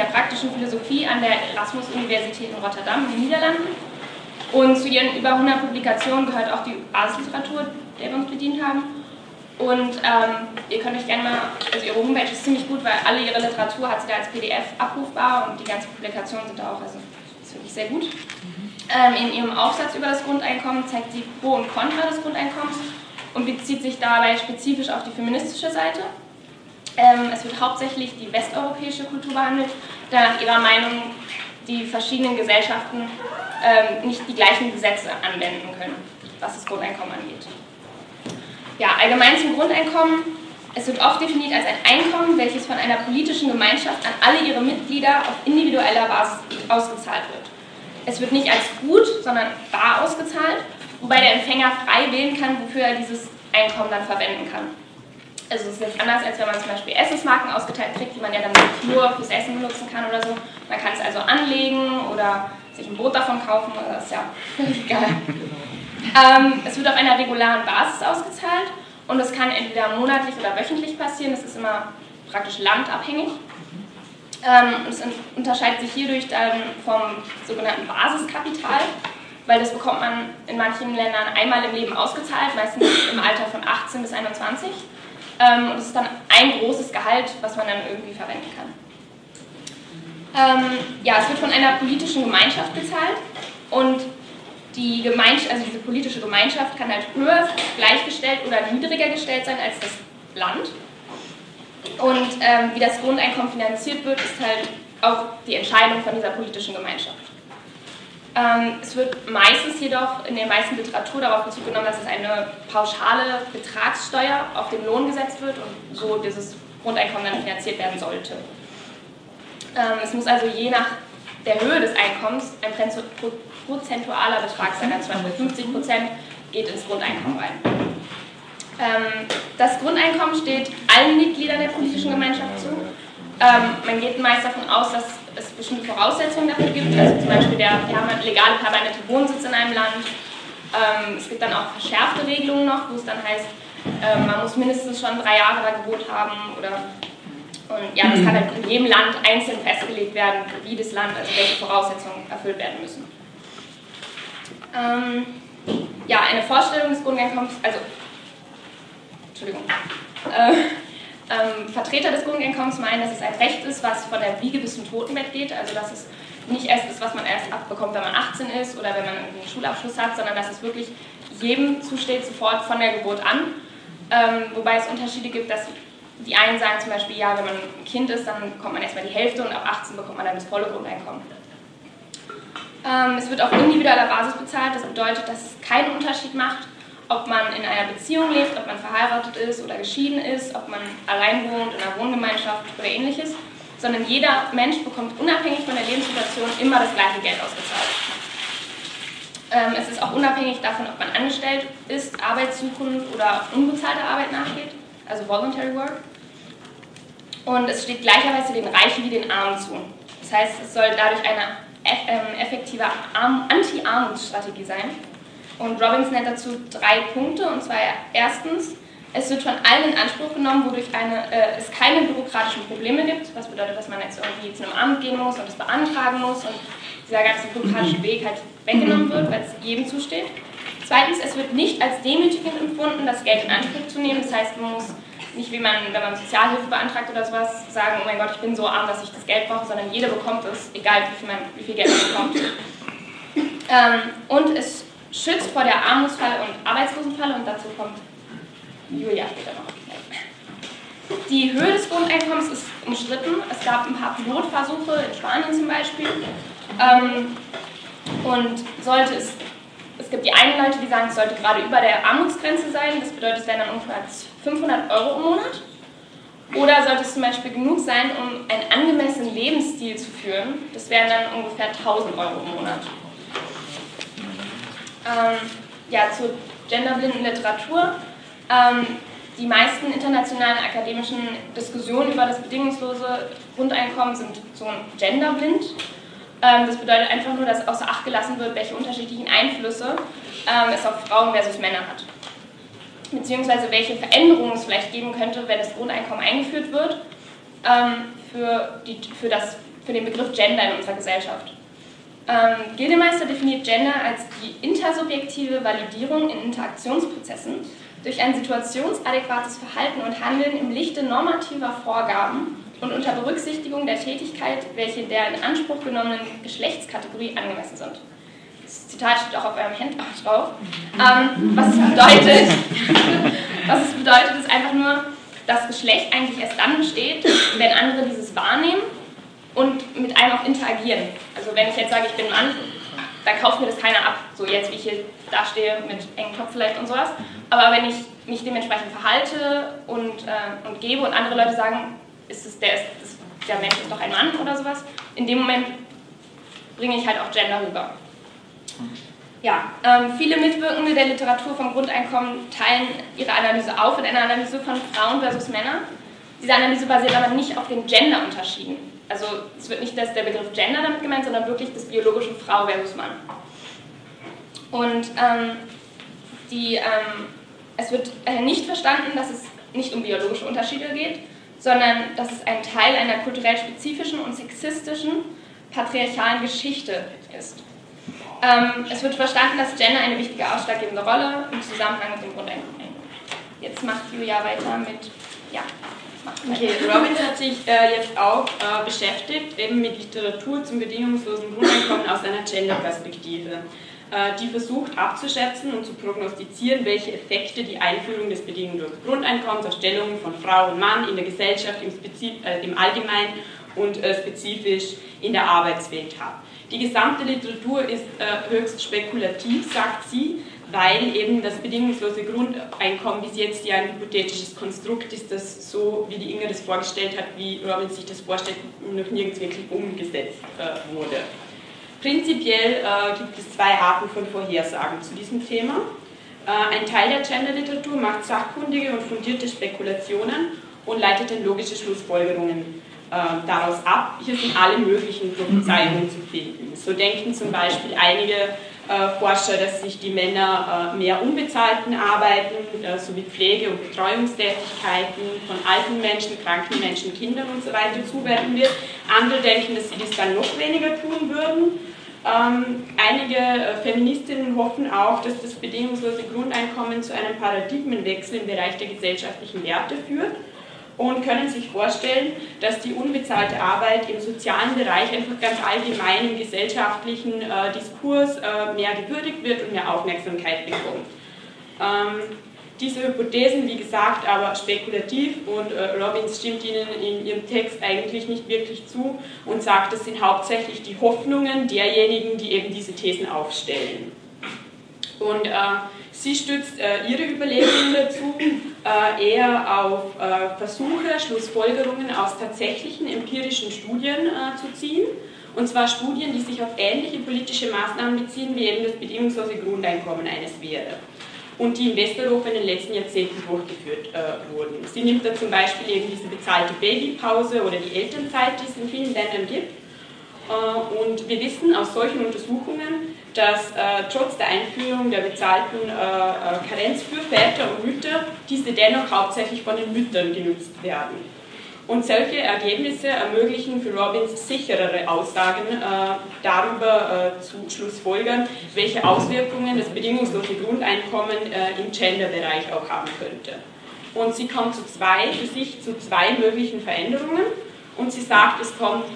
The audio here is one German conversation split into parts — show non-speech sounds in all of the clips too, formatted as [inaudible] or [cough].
der praktischen Philosophie an der Erasmus-Universität in Rotterdam in den Niederlanden. Und zu ihren über 100 Publikationen gehört auch die Basisliteratur, der wir uns bedient haben. Und ähm, ihr könnt euch gerne mal, also ihre Homepage ist ziemlich gut, weil alle ihre Literatur hat sie da als PDF abrufbar und die ganzen Publikationen sind da auch, also ist wirklich sehr gut. Ähm, in ihrem Aufsatz über das Grundeinkommen zeigt sie Pro und Contra des Grundeinkommens und bezieht sich dabei spezifisch auf die feministische Seite. Ähm, es wird hauptsächlich die westeuropäische Kultur behandelt, da nach ihrer Meinung die verschiedenen Gesellschaften ähm, nicht die gleichen Gesetze anwenden können, was das Grundeinkommen angeht. Ja, allgemein zum Grundeinkommen. Es wird oft definiert als ein Einkommen, welches von einer politischen Gemeinschaft an alle ihre Mitglieder auf individueller Basis ausgezahlt wird. Es wird nicht als Gut, sondern bar ausgezahlt, wobei der Empfänger frei wählen kann, wofür er dieses Einkommen dann verwenden kann. Also es ist nicht anders, als wenn man zum Beispiel Essensmarken ausgeteilt kriegt, die man ja dann nur fürs Essen benutzen kann oder so. Man kann es also anlegen oder sich ein Brot davon kaufen, das ist ja völlig egal. Ähm, es wird auf einer regulären Basis ausgezahlt und das kann entweder monatlich oder wöchentlich passieren, das ist immer praktisch landabhängig. Ähm, es unterscheidet sich hierdurch dann vom sogenannten Basiskapital, weil das bekommt man in manchen Ländern einmal im Leben ausgezahlt, meistens im Alter von 18 bis 21. Ähm, und es ist dann ein großes Gehalt, was man dann irgendwie verwenden kann. Ähm, ja, es wird von einer politischen Gemeinschaft bezahlt und die Gemeinschaft, also diese politische Gemeinschaft kann halt höher gleichgestellt oder niedriger gestellt sein als das Land. Und ähm, wie das Grundeinkommen finanziert wird, ist halt auch die Entscheidung von dieser politischen Gemeinschaft. Ähm, es wird meistens jedoch in der meisten Literatur darauf Bezug genommen, dass es eine pauschale Betragssteuer auf den Lohn gesetzt wird und so dieses Grundeinkommen dann finanziert werden sollte. Ähm, es muss also je nach der Höhe des Einkommens ein prozentualer Betrag sein, also zum Beispiel 50 Prozent geht ins Grundeinkommen rein. Ähm, das Grundeinkommen steht allen Mitgliedern der politischen Gemeinschaft zu. Ähm, man geht meist davon aus, dass es bestimmte Voraussetzungen dafür gibt, also zum Beispiel der, wir haben einen legale permanente Wohnsitz in einem Land. Ähm, es gibt dann auch verschärfte Regelungen noch, wo es dann heißt, ähm, man muss mindestens schon drei Jahre da gewohnt haben oder und ja, das kann halt in jedem Land einzeln festgelegt werden, wie das Land, also welche Voraussetzungen erfüllt werden müssen. Ähm, ja, eine Vorstellung des Grundeinkommens, also, Entschuldigung, äh, ähm, Vertreter des Grundeinkommens meinen, dass es ein Recht ist, was von der Wiege bis zum Totenbett geht, also dass es nicht erst ist, was man erst abbekommt, wenn man 18 ist oder wenn man einen Schulabschluss hat, sondern dass es wirklich jedem zusteht, sofort von der Geburt an. Ähm, wobei es Unterschiede gibt, dass die einen sagen zum Beispiel, ja, wenn man ein Kind ist, dann bekommt man erstmal die Hälfte und ab 18 bekommt man dann das volle Grundeinkommen. Ähm, es wird auf individueller Basis bezahlt, das bedeutet, dass es keinen Unterschied macht, ob man in einer Beziehung lebt, ob man verheiratet ist oder geschieden ist, ob man allein wohnt, in einer Wohngemeinschaft oder ähnliches, sondern jeder Mensch bekommt unabhängig von der Lebenssituation immer das gleiche Geld ausgezahlt. Ähm, es ist auch unabhängig davon, ob man angestellt ist, arbeitssuchend oder unbezahlte Arbeit nachgeht, also Voluntary Work. Und es steht gleicherweise den Reichen wie den Armen zu. Das heißt, es soll dadurch eine ähm, effektive Anti-Armutsstrategie sein. Und Robbins nennt dazu drei Punkte, und zwar erstens, es wird von allen in Anspruch genommen, wodurch eine, äh, es keine bürokratischen Probleme gibt, was bedeutet, dass man jetzt irgendwie zu einem Amt gehen muss und es beantragen muss und dieser ganze bürokratische Weg halt weggenommen wird, weil es jedem zusteht. Zweitens, es wird nicht als demütigend empfunden, das Geld in Anspruch zu nehmen, das heißt, man muss nicht wie man, wenn man Sozialhilfe beantragt oder sowas, sagen, oh mein Gott, ich bin so arm, dass ich das Geld brauche, sondern jeder bekommt es, egal wie viel, man, wie viel Geld man bekommt. [laughs] Ähm, und es schützt vor der Armutsfalle und Arbeitslosenfalle und dazu kommt Julia später noch. Die Höhe des Grundeinkommens ist umstritten. Es gab ein paar Pilotversuche in Spanien zum Beispiel. Ähm, und sollte es es gibt die einen Leute, die sagen, es sollte gerade über der Armutsgrenze sein. Das bedeutet, es wären dann ungefähr 500 Euro im Monat. Oder sollte es zum Beispiel genug sein, um einen angemessenen Lebensstil zu führen? Das wären dann ungefähr 1000 Euro im Monat. Ähm, ja, zur genderblinden Literatur. Ähm, die meisten internationalen akademischen Diskussionen über das bedingungslose Grundeinkommen sind so genderblind. Ähm, das bedeutet einfach nur, dass außer Acht gelassen wird, welche unterschiedlichen Einflüsse ähm, es auf Frauen versus Männer hat. Beziehungsweise welche Veränderungen es vielleicht geben könnte, wenn das Grundeinkommen eingeführt wird, ähm, für, die, für, das, für für den Begriff Gender in unserer Gesellschaft. Ähm, Gildemeister definiert Gender als die intersubjektive Validierung in Interaktionsprozessen durch ein situationsadäquates Verhalten und Handeln im Lichte normativer Vorgaben und unter Berücksichtigung der Tätigkeit, welche der in Anspruch genommenen Geschlechtskategorie angemessen sind. Das Zitat steht auch auf eurem Handout drauf. Ähm, was es bedeutet, [laughs] was es bedeutet, ist einfach nur, dass Geschlecht eigentlich erst dann besteht, wenn andere dieses wahrnehmen und mit einem auch interagieren. Also wenn ich jetzt sage, ich bin Mann, dann kauft mir das keiner ab, so jetzt wie ich hier dastehe mit engem Kopf vielleicht und sowas. Aber wenn ich mich dementsprechend verhalte und, äh, und gebe und andere Leute sagen, ist es der, ist, der Mensch ist doch ein Mann oder sowas, in dem Moment bringe ich halt auch Gender rüber. Ja, ähm, viele Mitwirkende der Literatur vom Grundeinkommen teilen ihre Analyse auf in einer Analyse von Frauen versus Männer. Diese Analyse basiert aber nicht auf den Genderunterschieden. Also es wird nicht das, der Begriff Gender damit gemeint, sondern wirklich das biologische Frau versus Mann. Und ähm, die, ähm, es wird äh, nicht verstanden, dass es nicht um biologische Unterschiede geht, sondern dass es ein Teil einer kulturell spezifischen und sexistischen patriarchalen Geschichte ist. Ähm, es wird verstanden, dass Gender eine wichtige ausschlaggebende Rolle im Zusammenhang mit dem Grundeinkommen. Jetzt macht Julia weiter mit, ja. Okay, Robbins hat sich äh, jetzt auch äh, beschäftigt, eben mit Literatur zum bedingungslosen Grundeinkommen aus einer Gender-Perspektive, äh, die versucht abzuschätzen und zu prognostizieren, welche Effekte die Einführung des bedingungslosen Grundeinkommens auf Stellungen von Frau und Mann in der Gesellschaft im, Spezif äh, im Allgemeinen und äh, spezifisch in der Arbeitswelt hat. Die gesamte Literatur ist äh, höchst spekulativ, sagt sie, weil eben das bedingungslose Grundeinkommen bis jetzt ja ein hypothetisches Konstrukt ist, das so, wie die Inge das vorgestellt hat, wie Robin sich das vorstellt, noch nirgends wirklich umgesetzt äh, wurde. Prinzipiell äh, gibt es zwei Arten von Vorhersagen zu diesem Thema. Äh, ein Teil der Genderliteratur macht sachkundige und fundierte Spekulationen und leitet dann logische Schlussfolgerungen äh, daraus ab. Hier sind alle möglichen Prophezeiungen zu finden. So denken zum Beispiel einige Forscher, dass sich die Männer äh, mehr unbezahlten Arbeiten äh, sowie Pflege- und Betreuungstätigkeiten von alten Menschen, kranken Menschen, Kindern und so zuwenden wird. Andere denken, dass sie das dann noch weniger tun würden. Ähm, einige äh, Feministinnen hoffen auch, dass das bedingungslose Grundeinkommen zu einem Paradigmenwechsel im Bereich der gesellschaftlichen Werte führt und können sich vorstellen, dass die unbezahlte Arbeit im sozialen Bereich einfach ganz allgemein im gesellschaftlichen äh, Diskurs äh, mehr gewürdigt wird und mehr Aufmerksamkeit bekommt. Ähm, diese Hypothesen, wie gesagt, aber spekulativ und äh, Robbins stimmt ihnen in ihrem Text eigentlich nicht wirklich zu und sagt, das sind hauptsächlich die Hoffnungen derjenigen, die eben diese Thesen aufstellen. Und äh, sie stützt äh, ihre Überlegungen dazu äh, eher auf äh, Versuche, Schlussfolgerungen aus tatsächlichen empirischen Studien äh, zu ziehen. Und zwar Studien, die sich auf ähnliche politische Maßnahmen beziehen, wie eben das bedingungslose Grundeinkommen eines wäre. Und die in Westeuropa in den letzten Jahrzehnten durchgeführt äh, wurden. Sie nimmt da zum Beispiel eben diese bezahlte Babypause oder die Elternzeit, die es in vielen Ländern gibt. Äh, und wir wissen aus solchen Untersuchungen, dass äh, trotz der Einführung der bezahlten äh, äh, Karenz für Väter und Mütter diese dennoch hauptsächlich von den Müttern genutzt werden. Und solche Ergebnisse ermöglichen für Robbins sicherere Aussagen äh, darüber äh, zu Schlussfolgern, welche Auswirkungen das bedingungslose Grundeinkommen äh, im Gender-Bereich auch haben könnte. Und sie kommt zu zwei, für sich zu zwei möglichen Veränderungen. Und sie sagt, es kommt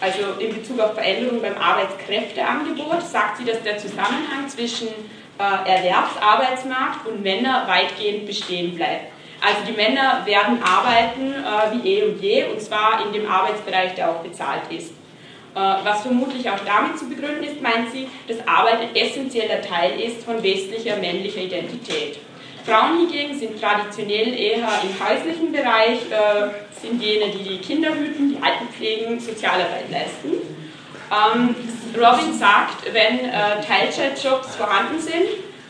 also in Bezug auf Veränderungen beim Arbeitskräfteangebot sagt sie, dass der Zusammenhang zwischen äh, Erwerbsarbeitsmarkt und Männer weitgehend bestehen bleibt. Also die Männer werden arbeiten äh, wie eh und je und zwar in dem Arbeitsbereich, der auch bezahlt ist. Äh, was vermutlich auch damit zu begründen ist, meint sie, dass Arbeit ein essentieller Teil ist von westlicher männlicher Identität. Frauen hingegen sind traditionell eher im häuslichen Bereich, äh, sind jene, die die Kinder hüten, die Alten pflegen, Sozialarbeit leisten. Ähm, Robin sagt, wenn äh, Teilzeitjobs vorhanden sind,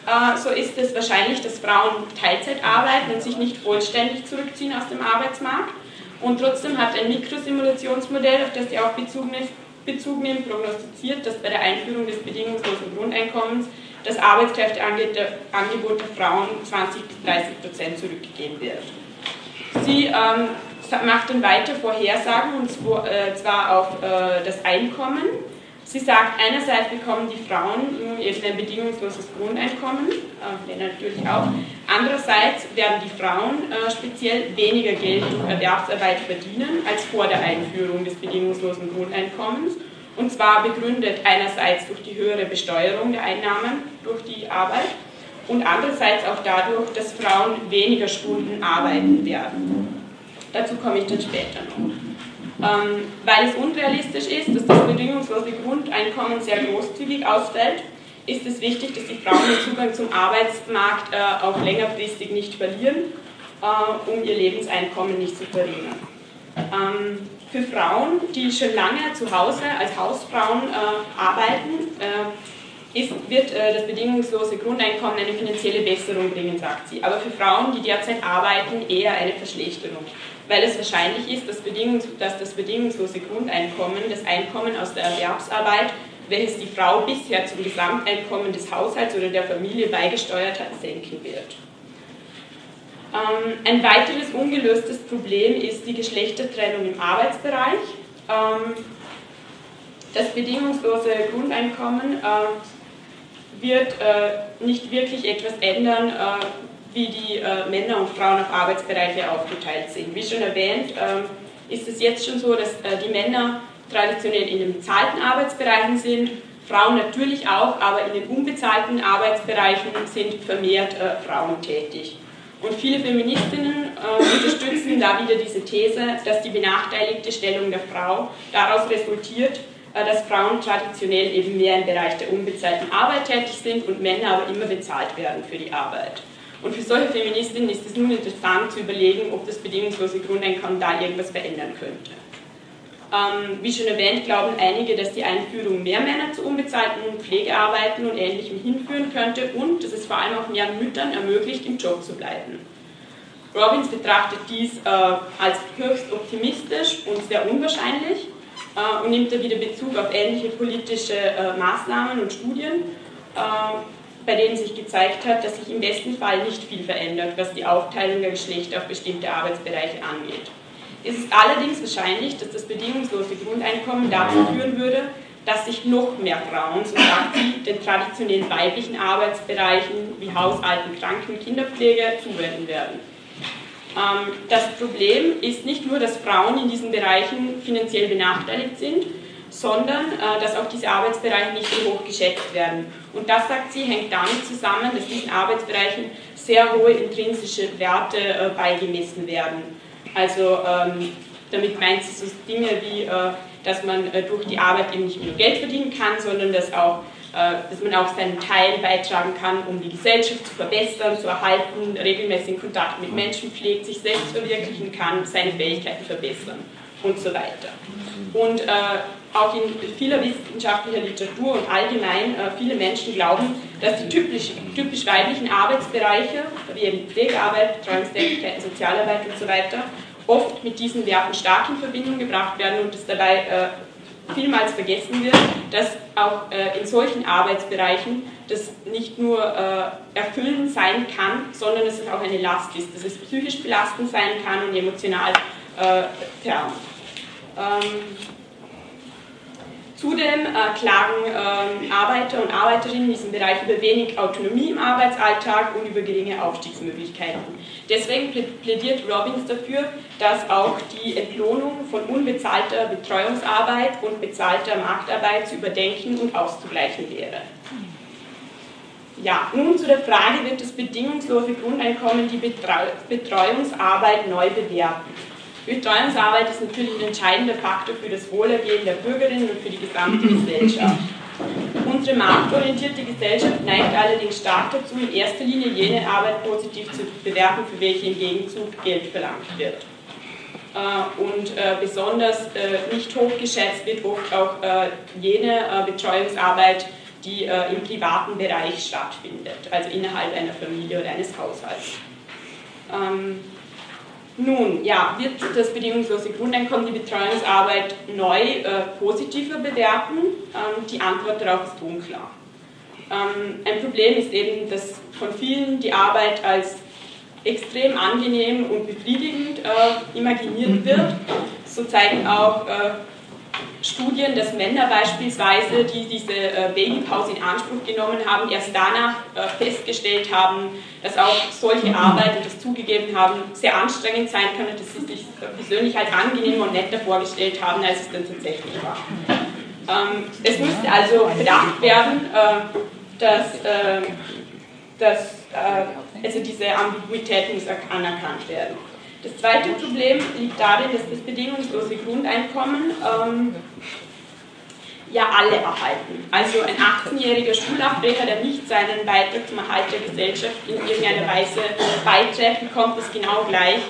äh, so ist es wahrscheinlich, dass Frauen Teilzeit arbeiten und sich nicht vollständig zurückziehen aus dem Arbeitsmarkt. Und trotzdem hat ein Mikrosimulationsmodell, auf das sie auch Bezug nimmt, Bezug nimmt, prognostiziert, dass bei der Einführung des bedingungslosen Grundeinkommens das Arbeitskräfteangebot der Frauen 20 bis 30 Prozent zurückgegeben wird. Sie ähm, macht dann weiter Vorhersagen und zwar auf das Einkommen. Sie sagt, einerseits bekommen die Frauen nun eben ein bedingungsloses Grundeinkommen, Männer natürlich auch. Andererseits werden die Frauen speziell weniger Geld durch Erwerbsarbeit verdienen als vor der Einführung des bedingungslosen Grundeinkommens. Und zwar begründet einerseits durch die höhere Besteuerung der Einnahmen durch die Arbeit und andererseits auch dadurch, dass Frauen weniger Stunden arbeiten werden. Dazu komme ich dann später noch. Ähm, weil es unrealistisch ist, dass das bedingungslose Grundeinkommen sehr großzügig ausfällt, ist es wichtig, dass die Frauen den Zugang zum Arbeitsmarkt äh, auch längerfristig nicht verlieren, äh, um ihr Lebenseinkommen nicht zu verringern. Ähm, für Frauen, die schon lange zu Hause als Hausfrauen äh, arbeiten, äh, ist, wird äh, das bedingungslose Grundeinkommen eine finanzielle Besserung bringen, sagt sie. Aber für Frauen, die derzeit arbeiten, eher eine Verschlechterung, weil es wahrscheinlich ist, dass, Bedingungs dass das bedingungslose Grundeinkommen das Einkommen aus der Erwerbsarbeit, welches die Frau bisher zum Gesamteinkommen des Haushalts oder der Familie beigesteuert hat, senken wird. Ähm, ein weiteres ungelöstes Problem ist die Geschlechtertrennung im Arbeitsbereich. Ähm, das bedingungslose Grundeinkommen äh, wird äh, nicht wirklich etwas ändern, äh, wie die Männer und Frauen auf Arbeitsbereiche aufgeteilt sind. Wie schon erwähnt, ist es jetzt schon so, dass die Männer traditionell in den bezahlten Arbeitsbereichen sind, Frauen natürlich auch, aber in den unbezahlten Arbeitsbereichen sind vermehrt Frauen tätig. Und viele Feministinnen äh, unterstützen da wieder diese These, dass die benachteiligte Stellung der Frau daraus resultiert, äh, dass Frauen traditionell eben mehr im Bereich der unbezahlten Arbeit tätig sind und Männer aber immer bezahlt werden für die Arbeit. Und für solche Feministinnen ist es nun interessant zu überlegen, ob das bedingungslose Grundeinkommen da irgendwas verändern könnte. Ähm, wie schon erwähnt, glauben einige, dass die Einführung mehr Männer zu unbezahlten Pflegearbeiten und Ähnlichem hinführen könnte und dass es vor allem auch mehr Müttern ermöglicht, im Job zu bleiben. Robbins betrachtet dies äh, als höchst optimistisch und sehr unwahrscheinlich äh, und nimmt da wieder Bezug auf ähnliche politische äh, Maßnahmen und Studien, äh, bei denen sich gezeigt hat, dass sich im besten Fall nicht viel verändert, was die Aufteilung der Geschlechter auf bestimmte Arbeitsbereiche angeht. Es ist allerdings wahrscheinlich, dass das bedingungslose Grundeinkommen dazu führen würde, dass sich noch mehr Frauen, so sagt sie, den traditionellen weiblichen Arbeitsbereichen wie Haushalten, Kranken, Kinderpflege zuwenden werden. Ähm, das Problem ist nicht nur, dass Frauen in diesen Bereichen finanziell benachteiligt sind, sondern äh, dass auch diese Arbeitsbereiche nicht so hoch geschätzt werden. Und das, sagt sie, hängt damit zusammen, dass diesen Arbeitsbereichen sehr hohe intrinsische Werte äh, beigemessen werden. Also ähm, damit meint sie so Dinge wie, äh, dass man äh, durch die Arbeit eben nicht nur Geld verdienen kann, sondern dass, auch, äh, dass man auch seinen Teil beitragen kann, um die Gesellschaft zu verbessern, zu erhalten, regelmäßigen Kontakt mit Menschen pflegt, sich selbst verwirklichen kann, seine Fähigkeiten verbessern und so weiter. Und äh, auch in vieler wissenschaftlicher Literatur und allgemein äh, viele Menschen glauben, dass die typisch, typisch weiblichen Arbeitsbereiche, wie eben Pflegearbeit, Betreuungstätigkeiten, Sozialarbeit und so weiter, oft mit diesen Werten stark in Verbindung gebracht werden und es dabei äh, vielmals vergessen wird, dass auch äh, in solchen Arbeitsbereichen das nicht nur erfüllend sein kann, sondern dass es auch eine Last ist, dass es psychisch belastend sein kann und emotional äh, fern. Ähm, Zudem äh, klagen äh, Arbeiter und Arbeiterinnen in diesem Bereich über wenig Autonomie im Arbeitsalltag und über geringe Aufstiegsmöglichkeiten. Deswegen plädiert Robbins dafür, dass auch die Entlohnung von unbezahlter Betreuungsarbeit und bezahlter Marktarbeit zu überdenken und auszugleichen wäre. Ja, nun zu der Frage, wird das bedingungslose Grundeinkommen die Betreuungsarbeit neu bewerten? Betreuungsarbeit ist natürlich ein entscheidender Faktor für das Wohlergehen der Bürgerinnen und für die gesamte Gesellschaft. Unsere marktorientierte Gesellschaft neigt allerdings stark dazu, in erster Linie jene Arbeit positiv zu bewerten, für welche im Gegenzug Geld verlangt wird. Äh, und äh, besonders äh, nicht hochgeschätzt wird oft auch jene Betreuungsarbeit, die im privaten Bereich stattfindet, also innerhalb einer Familie oder eines Haushalts. Nun, ja, wird das bedingungslose Grundeinkommen die Betreuungsarbeit neu äh, positiver bewerten? Ähm, die Antwort darauf ist unklar. Ähm, ein Problem ist eben, dass von vielen die Arbeit als extrem angenehm und befriedigend äh, imaginiert [clears throat] wird. So zeigen auch äh, Studien, dass Männer beispielsweise, die diese äh, Babypause in Anspruch genommen haben, erst danach äh, festgestellt haben, dass auch solche Arbeit und das zugegeben haben, sehr anstrengend sein kann und dass sie sich persönlich als angenehmer und netter vorgestellt haben, als es dann tatsächlich war. Ähm, es müsste also bedacht werden, äh, dass, dass also diese Ambiguität muss anerkannt werden. Das zweite Problem liegt darin, dass das bedingungslose Grundeinkommen ähm, ja alle erhalten. Also ein 18-jähriger Schulabbrecher, der nicht seinen Beitrag zum Erhalt der Gesellschaft in irgendeiner Weise beiträgt, bekommt es genau gleich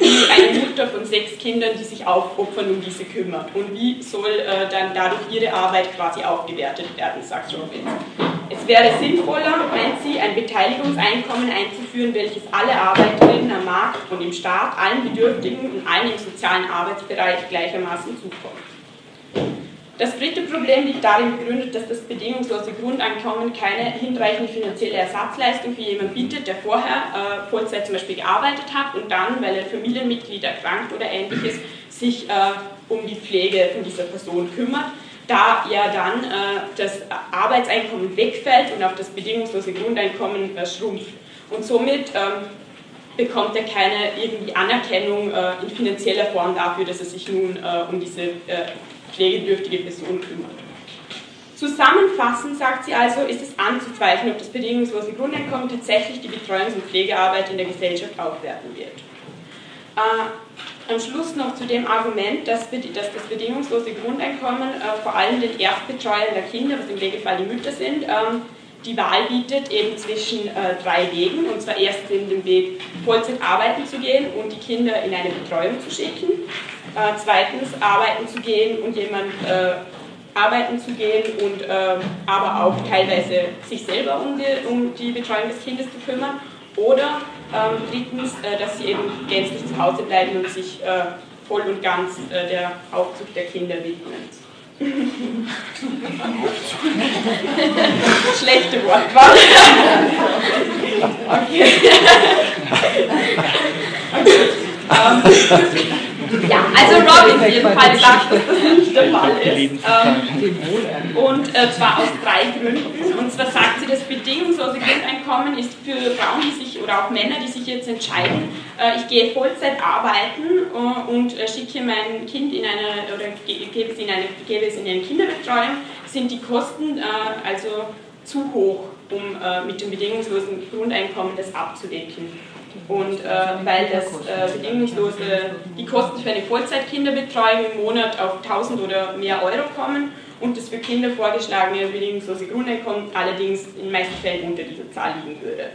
eine Mutter von sechs Kindern, die sich aufopfern um diese kümmert. Und wie soll äh, dann dadurch ihre Arbeit quasi aufgewertet werden, sagt Robbins. Es wäre sinnvoller, meint sie, ein Beteiligungseinkommen einzuführen, welches alle Arbeiterinnen am Markt und im Staat, allen Bedürftigen und allen im sozialen Arbeitsbereich gleichermaßen zukommt. Das dritte Problem liegt darin begründet, dass das bedingungslose Grundeinkommen keine hinreichende finanzielle Ersatzleistung für jemanden bietet, der vorher äh, Vollzeit zum Beispiel gearbeitet hat und dann, weil ein Familienmitglied erkrankt oder ähnliches, sich äh, um die Pflege von dieser Person kümmert da ja dann äh, das Arbeitseinkommen wegfällt und auch das bedingungslose Grundeinkommen äh, schrumpft. Und somit ähm, bekommt er keine irgendwie Anerkennung äh, in finanzieller Form dafür, dass er sich nun äh, um diese pflegebedürftige Person kümmert. Zusammenfassend sagt sie also, ist es anzuzweifeln, ob das bedingungslose Grundeinkommen tatsächlich die Betreuungs- und Pflegearbeit in der Gesellschaft aufwerten wird. Äh, am Schluss noch zu dem Argument, dass, dass das bedingungslose Grundeinkommen äh, vor allem den Erstbetreuern der Kinder, was im Regelfall die Mütter sind, ähm, die Wahl bietet eben zwischen äh, drei Wegen. Und zwar erstens den Weg, Vollzeit arbeiten zu gehen und die Kinder in eine Betreuung zu schicken. Äh, zweitens arbeiten zu gehen und jemand äh, arbeiten zu gehen und äh, aber auch teilweise sich selber um die, um die Betreuung des Kindes zu kümmern. Oder ähm, drittens, äh, dass sie eben gänzlich zu Hause bleiben und sich äh, voll und ganz äh, der Aufzucht der Kinder widmen. [laughs] Schlechte Wortwahl. [laughs] okay. [laughs] okay. Um, ja, also Robin jedenfalls sagt, dass das nicht der Fall ist. Ähm, und äh, zwar aus drei Gründen. Und zwar sagt sie, das bedingungslose Grundeinkommen ist für Frauen, die sich oder auch Männer, die sich jetzt entscheiden, äh, ich gehe Vollzeit arbeiten äh, und schicke mein Kind in eine oder gebe es in eine, gebe es in eine Kinderbetreuung, sind die Kosten also zu hoch, um mit dem bedingungslosen Grundeinkommen das abzudecken. Und äh, weil das äh, bedingungslose, die Kosten für eine Vollzeitkinderbetreuung im Monat auf 1000 oder mehr Euro kommen und das für Kinder vorgeschlagene bedingungslose Grundeinkommen allerdings in meisten Fällen unter dieser Zahl liegen würde.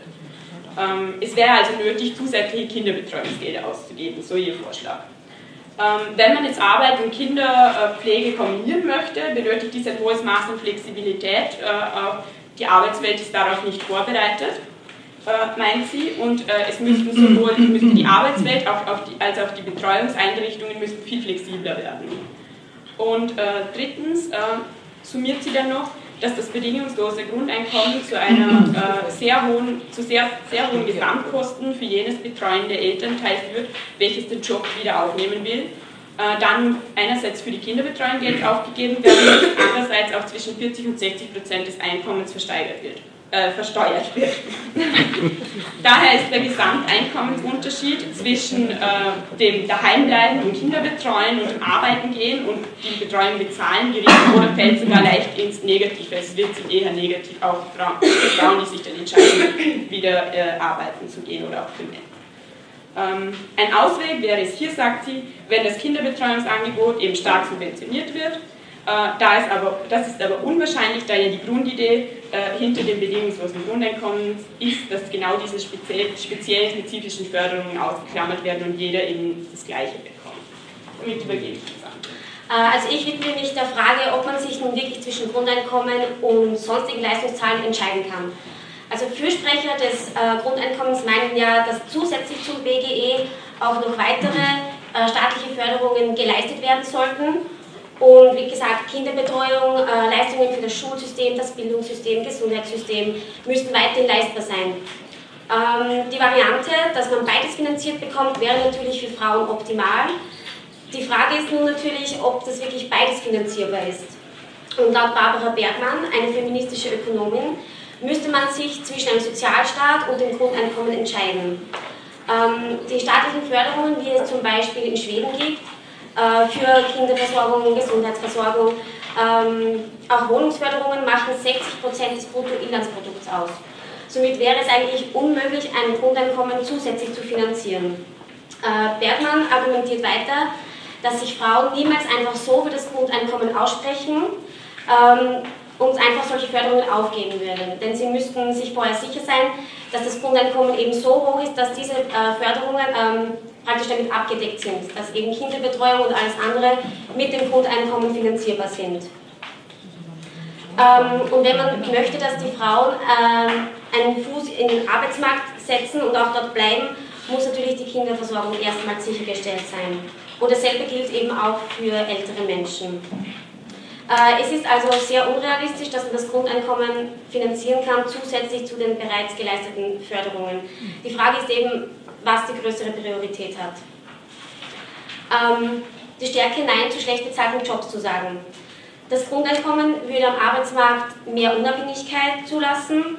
Ähm, es wäre also nötig, zusätzliche Kinderbetreuungsgelder auszugeben, so ihr Vorschlag. Ähm, wenn man jetzt Arbeit und Kinderpflege kombinieren möchte, benötigt dies ein hohes Maß an Flexibilität. Äh, die Arbeitswelt ist darauf nicht vorbereitet äh, meint sie, und äh, es müssten sowohl müsste die Arbeitswelt auch, auch die, als auch die Betreuungseinrichtungen müssten viel flexibler werden. Und äh, drittens äh, summiert sie dann noch, dass das bedingungslose Grundeinkommen zu einer äh, sehr hohen, zu sehr, sehr hohen Gesamtkosten für jenes betreuende Elternteil führt, welches den Job wieder aufnehmen will. Äh, dann einerseits für die Kinderbetreuung Geld aufgegeben werden andererseits auch zwischen 40 und 60 Prozent des Einkommens versteigert wird äh, versteuert wird. [laughs] Daher ist der Gesamteinkommensunterschied zwischen äh, dem Daheimbleiben und Kinderbetreuen und dem Arbeiten gehen und die Betreuung bezahlen gering oder fällt sogar leicht ins Negative. Es wird sich eher negativ auch für Frauen, die sich dann entscheiden, wieder äh, arbeiten zu gehen oder auch für Männer. Ähm, ein Ausweg wäre es hier, sagt sie, wenn das Kinderbetreuungsangebot eben stark subventioniert wird da ist aber, das ist aber unwahrscheinlich, da ja die Grundidee äh, hinter dem bedingungslosen Grundeinkommen ist, dass genau diese speziell, speziellen spezifischen Förderungen ausgeklammert werden und jeder eben das Gleiche bekommt. Damit übergebe ich das an. Äh, also ich widme mich der Frage, ob man sich nun wirklich zwischen Grundeinkommen und sonstigen Leistungszahlen entscheiden kann. Also Fürsprecher des äh, Grundeinkommens meinen ja, dass zusätzlich zum BGE auch noch weitere äh, staatliche Förderungen geleistet werden sollten und wie gesagt, Kinderbetreuung, äh, Leistungen für das Schulsystem, das Bildungssystem, Gesundheitssystem müssten weiterhin leistbar sein. Ähm, die Variante, dass man beides finanziert bekommt, wäre natürlich für Frauen optimal. Die Frage ist nun natürlich, ob das wirklich beides finanzierbar ist. Und laut Barbara Bergmann, eine feministische Ökonomin, müsste man sich zwischen einem Sozialstaat und dem Grundeinkommen entscheiden. Ähm, die staatlichen Förderungen, wie es zum Beispiel in Schweden gibt, äh, für Kinderversorgung, Gesundheitsversorgung, ähm, auch Wohnungsförderungen machen 60% des Bruttoinlandsprodukts aus. Somit wäre es eigentlich unmöglich, ein Grundeinkommen zusätzlich zu finanzieren. Äh, Bergmann argumentiert weiter, dass sich Frauen niemals einfach so für das Grundeinkommen aussprechen ähm, und einfach solche Förderungen aufgeben würden. Denn sie müssten sich vorher sicher sein, dass das Grundeinkommen eben so hoch ist, dass diese äh, Förderungen ähm, praktisch damit abgedeckt sind, dass eben Kinderbetreuung und alles andere mit dem Grundeinkommen finanzierbar sind. Ähm, und wenn man möchte, dass die Frauen ähm, einen Fuß in den Arbeitsmarkt setzen und auch dort bleiben, muss natürlich die Kinderversorgung erstmal sichergestellt sein. Und dasselbe gilt eben auch für ältere Menschen. Äh, es ist also sehr unrealistisch, dass man das Grundeinkommen finanzieren kann, zusätzlich zu den bereits geleisteten Förderungen. Die Frage ist eben, was die größere Priorität hat. Ähm, die Stärke, Nein zu schlecht bezahlten Jobs zu sagen. Das Grundeinkommen würde am Arbeitsmarkt mehr Unabhängigkeit zulassen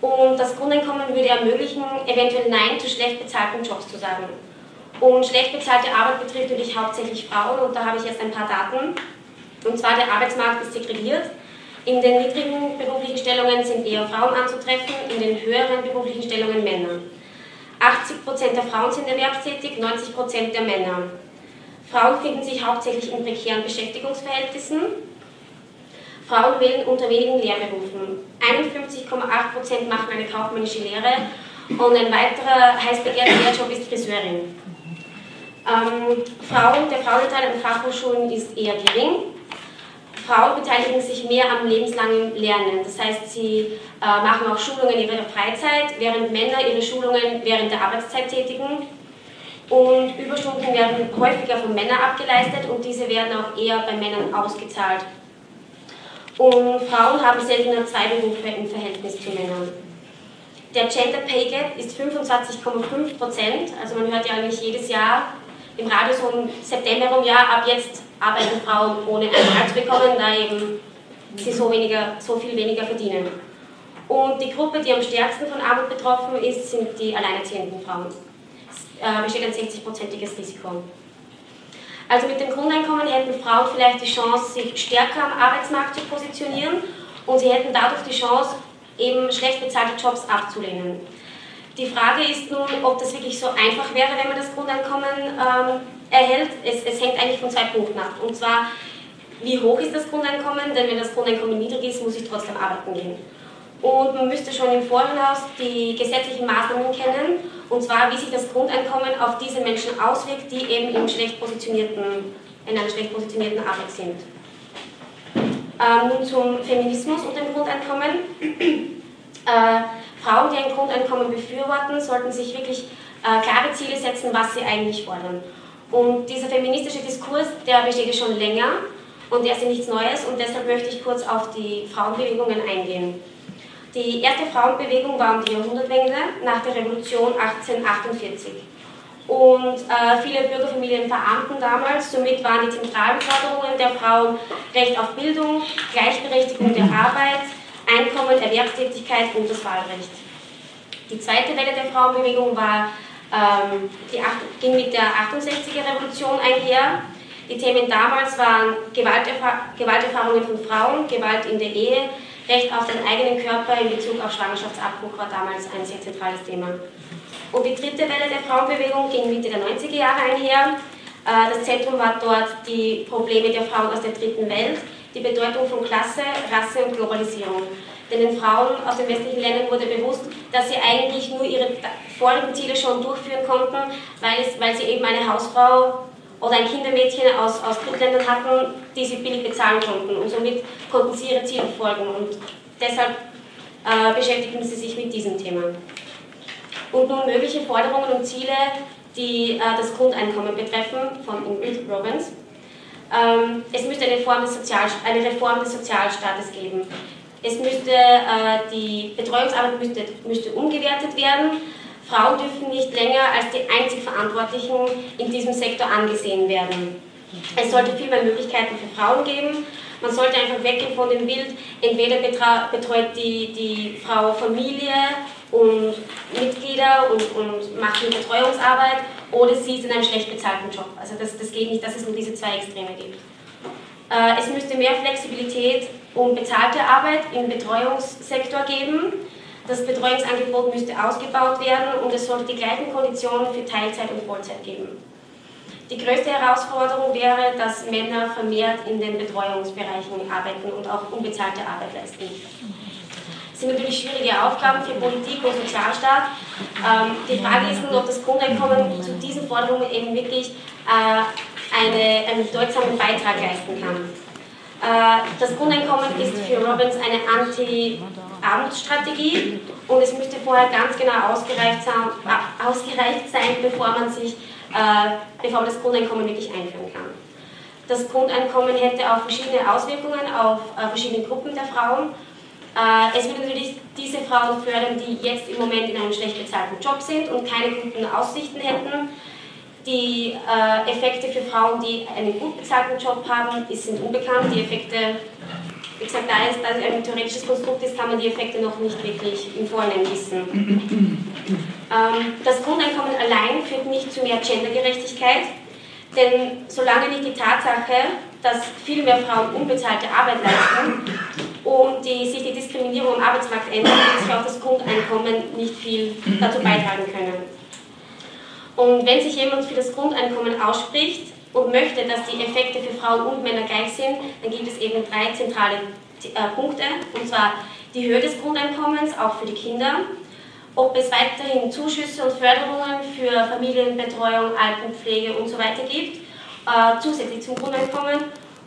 und das Grundeinkommen würde ermöglichen, eventuell Nein zu schlecht bezahlten Jobs zu sagen. Und schlecht bezahlte Arbeit betrifft natürlich hauptsächlich Frauen und da habe ich jetzt ein paar Daten. Und zwar der Arbeitsmarkt ist segregiert. In den niedrigen beruflichen Stellungen sind eher Frauen anzutreffen, in den höheren beruflichen Stellungen Männer. 80% der Frauen sind erwerbstätig, 90% der Männer. Frauen finden sich hauptsächlich in prekären Beschäftigungsverhältnissen Frauen wählen unter wenigen Lehrberufen. 51,8% machen eine kaufmännische Lehre und ein weiterer heiß begehrter Lehrjob ist Friseurin. Ähm, Frauen, der Frauenanteil an Fachhochschulen ist eher gering. Frauen beteiligen sich mehr am lebenslangen Lernen. Das heißt, sie äh, machen auch Schulungen in ihrer Freizeit, während Männer ihre Schulungen während der Arbeitszeit tätigen. Und Überstunden werden häufiger von Männern abgeleistet und diese werden auch eher bei Männern ausgezahlt. Und Frauen haben seltener zwei Berufe im Verhältnis zu Männern. Der Gender Pay Gap ist 25,5 Prozent. Also man hört ja eigentlich jedes Jahr im Radio so im September im Jahr, ab jetzt arbeiten Frauen ohne zu bekommen, da eben sie so, weniger, so viel weniger verdienen. Und die Gruppe, die am stärksten von Armut betroffen ist, sind die alleinerziehenden Frauen. Es äh, besteht ein 60-prozentiges Risiko. Also mit dem Grundeinkommen hätten Frauen vielleicht die Chance, sich stärker am Arbeitsmarkt zu positionieren und sie hätten dadurch die Chance, eben schlecht bezahlte Jobs abzulehnen. Die Frage ist nun, ob das wirklich so einfach wäre, wenn man das Grundeinkommen ähm, erhält. Es, es hängt eigentlich von zwei Punkten ab. Und zwar, wie hoch ist das Grundeinkommen? Denn wenn das Grundeinkommen niedrig ist, muss ich trotzdem arbeiten gehen. Und man müsste schon im Voraus die gesetzlichen Maßnahmen kennen, und zwar wie sich das Grundeinkommen auf diese Menschen auswirkt, die eben im schlecht positionierten, in einer schlecht positionierten Arbeit sind. Ähm, nun zum Feminismus und dem Grundeinkommen. [clears throat] äh, Frauen, die ein Grundeinkommen befürworten, sollten sich wirklich äh, klare Ziele setzen, was sie eigentlich fordern. Und dieser feministische Diskurs, der besteht schon länger und der ist ja nichts Neues und deshalb möchte ich kurz auf die Frauenbewegungen eingehen. Die erste Frauenbewegung war um die Jahrhundertwende nach der Revolution 1848. Und äh, viele Bürgerfamilien verarmten damals, somit waren die zentralen Forderungen der Frauen Recht auf Bildung, Gleichberechtigung der Arbeit, Einkommen, Erwerbstätigkeit und das Wahlrecht. Die zweite Welle der Frauenbewegung war, ähm, die, ging mit der 68er Revolution einher. Die Themen damals waren Gewalterfahr Gewalterfahrungen von Frauen, Gewalt in der Ehe, Recht auf den eigenen Körper in Bezug auf Schwangerschaftsabbruch war damals ein sehr zentrales Thema. Und die dritte Welle der Frauenbewegung ging Mitte der 90er Jahre einher. Äh, das Zentrum war dort die Probleme der Frauen aus der dritten Welt, die Bedeutung von Klasse, Rasse und Globalisierung. Denn den Frauen aus den westlichen Ländern wurde bewusst, dass sie eigentlich nur ihre vorigen Ziele schon durchführen konnten, weil, es, weil sie eben eine Hausfrau oder ein Kindermädchen aus, aus Drittländern hatten, die sie billig bezahlen konnten. Und somit konnten sie ihre Ziele folgen. Und deshalb äh, beschäftigten sie sich mit diesem Thema. Und nun mögliche Forderungen und Ziele, die äh, das Grundeinkommen betreffen, von Ingrid Robbins. Ähm, es müsste eine, Reform des eine Reform des Sozialstaates geben. Es müsste, äh, die Betreuungsarbeit müsste, müsste umgewertet werden. Frauen dürfen nicht länger als die einzig Verantwortlichen in diesem Sektor angesehen werden. Es sollte viel mehr Möglichkeiten für Frauen geben. Man sollte einfach weggehen von dem Bild, entweder betreut die, die Frau Familie und Mitglieder und, und macht eine Betreuungsarbeit oder sie ist in einem schlecht bezahlten Job. Also das, das geht nicht, dass es nur diese zwei Extreme gibt. Äh, es müsste mehr Flexibilität und bezahlte Arbeit im Betreuungssektor geben. Das Betreuungsangebot müsste ausgebaut werden und es sollte die gleichen Konditionen für Teilzeit und Vollzeit geben. Die größte Herausforderung wäre, dass Männer vermehrt in den Betreuungsbereichen arbeiten und auch unbezahlte Arbeit leisten. Sind natürlich schwierige Aufgaben für Politik und Sozialstaat. Ähm, die Frage ist nur, ob das Grundeinkommen zu diesen Forderungen eben wirklich äh, eine, einen bedeutsamen Beitrag leisten kann. Äh, das Grundeinkommen ist für Robbins eine Anti-Armutsstrategie und es müsste vorher ganz genau ausgereicht sein, äh, ausgereicht sein bevor man sich äh, bevor man das Grundeinkommen wirklich einführen kann. Das Grundeinkommen hätte auch verschiedene Auswirkungen auf äh, verschiedene Gruppen der Frauen. Äh, es würde natürlich diese Frauen fördern, die jetzt im Moment in einem schlecht bezahlten Job sind und keine guten Aussichten hätten. Die äh, Effekte für Frauen, die einen gut bezahlten Job haben, sind unbekannt. Die Effekte, wie gesagt, da es, es ein theoretisches Konstrukt ist, kann man die Effekte noch nicht wirklich im Vorhinein wissen. Ähm, das Grundeinkommen allein führt nicht zu mehr Gendergerechtigkeit, denn solange nicht die Tatsache, dass viel mehr Frauen unbezahlte Arbeit leisten und die, sich die Diskriminierung am Arbeitsmarkt ändert, sich auch das Grundeinkommen nicht viel dazu beitragen können. Und wenn sich jemand für das Grundeinkommen ausspricht und möchte, dass die Effekte für Frauen und Männer gleich sind, dann gibt es eben drei zentrale äh, Punkte, und zwar die Höhe des Grundeinkommens, auch für die Kinder, ob es weiterhin Zuschüsse und Förderungen für Familienbetreuung, Altenpflege und so weiter gibt, äh, zusätzlich zum Grundeinkommen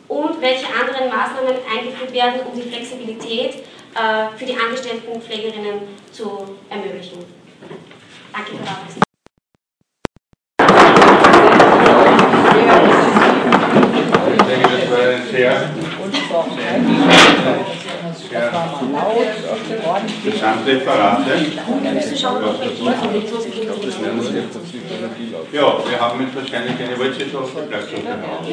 und welche anderen Maßnahmen eingeführt werden, um die Flexibilität äh, für die angestellten Pflegerinnen zu ermöglichen. Danke für das. Ich denke, das war ein sehr, sehr Gesamtreferate. Ja, wir haben jetzt wahrscheinlich eine Wollsitzungsbeklassung gehabt.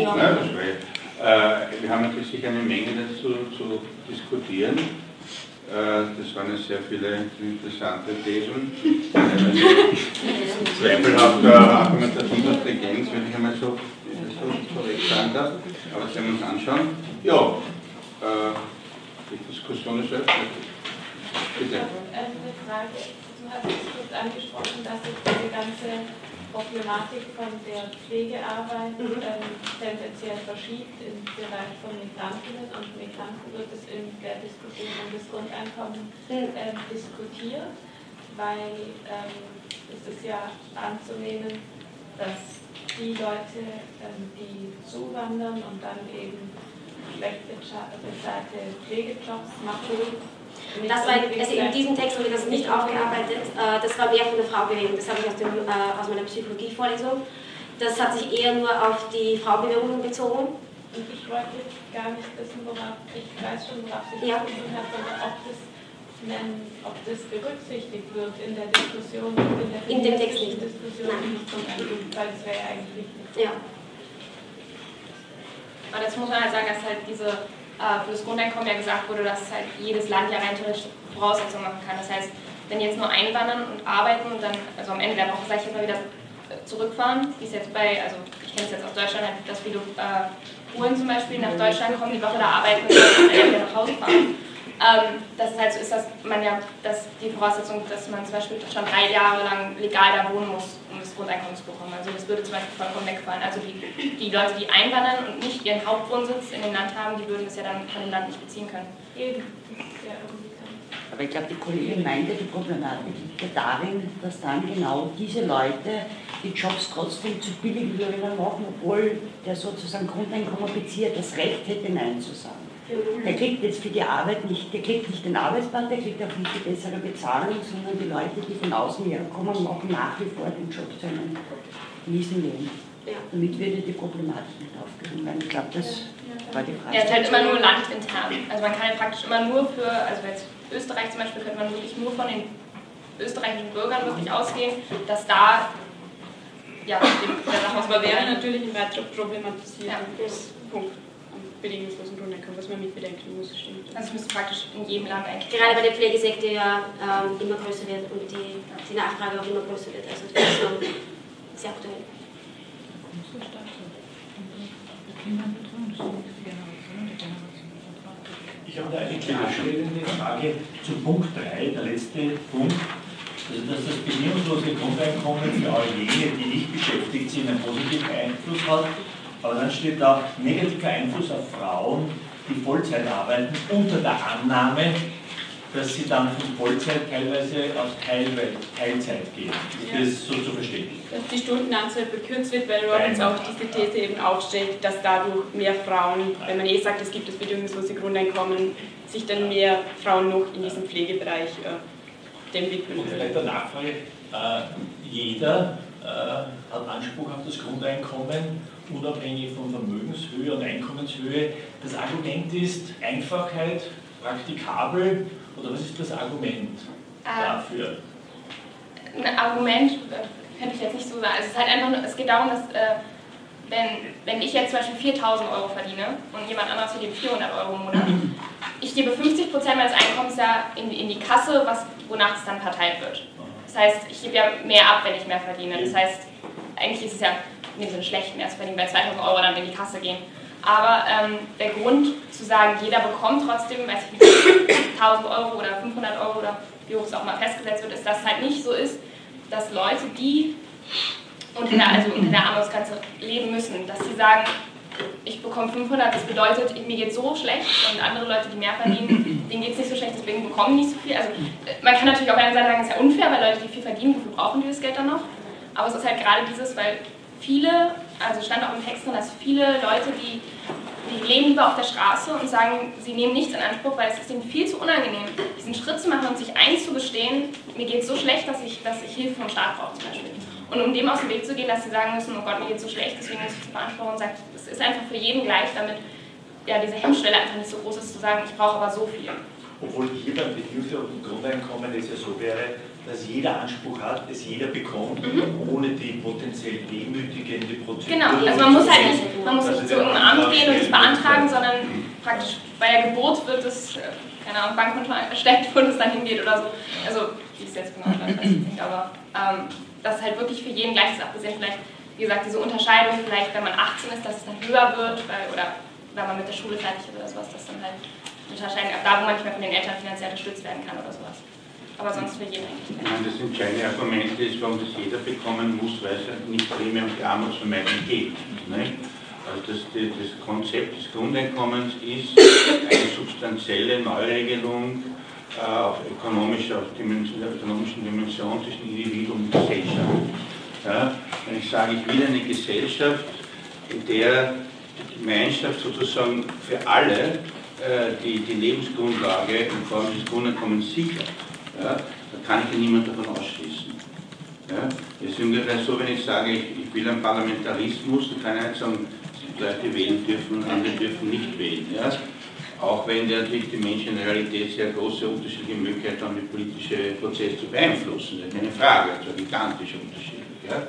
Äh, wir haben natürlich sicher eine Menge dazu zu diskutieren. Äh, das waren sehr viele interessante Thesen. [laughs] Zweifelhafte Argumentation der Stringenz, wenn ich einmal so, recht sagen darf. Aber das werden wir uns anschauen. Ja, äh, die Diskussion ist eröffnet. Bitte. Eine Frage. Du hast es kurz angesprochen, dass sich diese ganze Problematik von der Pflegearbeit mhm. ähm, tendenziell verschiebt im Bereich von Migrantinnen und Migranten wird es in der Diskussion um das Grundeinkommen ähm, diskutiert, weil ähm, es ist ja anzunehmen, dass die Leute, ähm, die zuwandern und dann eben schlecht bezahlte Pflegejobs machen. Das war, also in diesem Text wurde das nicht aufgearbeitet. Äh, das war mehr von der Fraubewegung. Das habe ich aus, dem, äh, aus meiner Psychologievorlesung. Das hat sich eher nur auf die Fraubewegung bezogen. Und ich wollte gar nicht wissen, worauf, ich weiß schon, worauf sich ja. bezogen hat, sondern ob das, nennen, ob das berücksichtigt wird in der Diskussion in der in dem Text nicht. Diskussion Nein. nicht, weil das wäre ja eigentlich wichtig. Ja. Aber das muss man halt sagen, dass halt diese für das Grundeinkommen ja gesagt wurde, dass halt jedes Land ja rein theoretisch Voraussetzungen machen kann. Das heißt, wenn jetzt nur einwandern und arbeiten und dann, also am Ende der Woche, sag ich jetzt mal, wieder äh, zurückfahren, wie es jetzt bei, also ich kenne es jetzt aus Deutschland, halt, dass viele äh, zum Beispiel nach Deutschland kommen, die Woche da arbeiten und dann wieder nach Hause fahren. Ähm, dass es halt so ist, dass man ja, dass die Voraussetzung, dass man zum Beispiel schon drei Jahre lang legal da wohnen muss, um das Grundeinkommen zu bekommen. Also das würde zum Beispiel vollkommen wegfallen. Also die, die Leute, die einwandern und nicht ihren Hauptwohnsitz in dem Land haben, die würden das ja dann von dem Land nicht beziehen können. Aber ich glaube, die Kollegin meinte, die Problematik liegt ja darin, dass dann genau diese Leute die Jobs trotzdem zu billigen Löhnen machen, obwohl der sozusagen Grundeinkommen bezieht, das Recht hätte, Nein zu sagen. Der kriegt jetzt für die Arbeit nicht, der kriegt nicht den Arbeitsplatz, der kriegt auch nicht die bessere Bezahlung, sondern die Leute, die von außen herkommen, machen nach wie vor den Job zu einem miesen Lohn. Ja. Damit würde die Problematik nicht aufgehoben werden. Ich glaube, das war die Frage. Ja, es ist halt immer nur landintern. Also man kann ja praktisch immer nur für, also jetzt Österreich zum Beispiel, könnte man wirklich nur von den österreichischen Bürgern wirklich ausgehen, dass da ja, dem, der Aber wäre natürlich ein weiterer problematisierter Ja. Punkt bedingungslosen Grundeinkommen, was man mit bedenken muss, stimmt. Also es müsste praktisch in jedem Land eigentlich. Gerade weil der Pflegesektor ja ähm, immer größer wird und die, die Nachfrage auch immer größer wird. Also das ist schon sehr aktuell. Ich habe da eine klarstellende Frage zu Punkt 3, der letzte Punkt. Also, dass das bedingungslose Grundeinkommen für all jene, die nicht beschäftigt sind, einen positiven Einfluss hat. Aber dann steht da negativer Einfluss auf Frauen, die Vollzeit arbeiten, unter der Annahme, dass sie dann von Vollzeit teilweise auf Teilzeit gehen. Ist das so zu verstehen? Dass die Stundenanzahl bekürzt wird, weil Robbins auch diese These eben aufstellt, dass dadurch mehr Frauen, wenn man eh sagt, es gibt das bedingungslose Grundeinkommen, sich dann mehr Frauen noch in diesem Pflegebereich äh, dem widmen Und vielleicht eine Nachfrage. Äh, jeder äh, hat Anspruch auf das Grundeinkommen, unabhängig von Vermögenshöhe und Einkommenshöhe. Das Argument ist Einfachheit, praktikabel oder was ist das Argument Ah. dafür? Ein Argument äh, könnte ich jetzt nicht so sagen. Also es, ist halt einfach, nur- es geht darum, dass äh, wenn, wenn ich jetzt zum Beispiel 4000 Euro verdiene und jemand anderes verdient 400 Euro im Monat, [laughs] ich gebe 50% meines Einkommens ja in, in die Kasse, was, wonach es dann verteilt wird. Das heißt, ich gebe ja mehr ab, wenn ich mehr verdiene. Das heißt, eigentlich ist es ja in dem Sinne schlecht, mehr zu verdienen, weil 2000 Euro dann in die Kasse gehen. Aber ähm, der Grund zu sagen, jeder bekommt trotzdem, weiß ich nicht, 1000 Euro oder 500 Euro oder wie hoch es auch mal festgesetzt wird, ist, dass es halt nicht so ist, dass Leute, die unter der, also unter der Armutsgrenze leben müssen, dass sie sagen, ich bekomme 500, das bedeutet, mir geht so schlecht und andere Leute, die mehr verdienen, denen geht es nicht so schlecht, deswegen bekommen nicht so viel. Also man kann natürlich auf einer Seite sagen, es ist ja unfair, weil Leute, die viel verdienen, wofür brauchen die das Geld dann noch? Aber es ist halt gerade dieses, weil viele, also stand auch im Text drin, dass viele Leute, die, die leben lieber auf der Straße und sagen, sie nehmen nichts in Anspruch, weil es ist ihnen viel zu unangenehm, diesen Schritt zu machen und sich einzugestehen, mir geht es so schlecht, dass ich, dass ich Hilfe vom Staat brauche zum Beispiel. Und um dem aus dem Weg zu gehen, dass sie sagen müssen, oh Gott, mir geht so schlecht, deswegen muss ich beanspruchen und sagt, es ist einfach für jeden gleich, damit ja, diese Hemmschwelle einfach nicht so groß ist, zu sagen, ich brauche aber so viel. Obwohl hier beim bedingungslosen Grundeinkommen es ja so wäre, dass jeder Anspruch hat, es jeder bekommt, ohne die potenziell demütigende Prozedur. Genau, also man muss halt nicht, man muss Also nicht zu irgendeinem Amt gehen und es beantragen, sondern praktisch bei der Geburt wird es, äh, keine Ahnung, Bankkonto erstellt, wo es dann hingeht oder so. Also, wie es jetzt genau [clears throat] läuft, weiß ich nicht, aber ähm, das ist halt wirklich für jeden gleich ist, abgesehen vielleicht, wie gesagt, diese Unterscheidung vielleicht, wenn man 18 ist, dass es dann höher wird, weil, oder wenn man mit der Schule fertig ist oder sowas, dass dann halt unterscheiden, ab da, wo man nicht mehr von den Eltern finanziell unterstützt werden kann oder sowas. Aber sonst für jeden eigentlich Ich meine, das entscheidende Argument ist, warum das jeder bekommen muss, weil es nicht primär um die Armutsvermeidung geht. Nicht? Also das, das Konzept des Grundeinkommens ist eine substanzielle Neuregelung äh, auf ökonomischer, auf Dimension, der ökonomischen Dimension zwischen Individuum und Gesellschaft. Ja? Wenn ich sage, ich will eine Gesellschaft, in der die Gemeinschaft sozusagen für alle äh, die, die Lebensgrundlage in Form des Grundeinkommens sichert, ja, da kann ich ja niemand davon ausschließen. Ja, es ist ungefähr so, wenn ich sage, ich, ich will einen Parlamentarismus, dann kann ich nicht sagen, Leute wählen dürfen und andere dürfen nicht wählen. Ja? Auch wenn natürlich die Menschen in der Realität sehr große unterschiedliche Möglichkeiten haben, den politischen Prozess zu beeinflussen. Das ist keine Frage, also gigantisch unterschiedlich. Ja?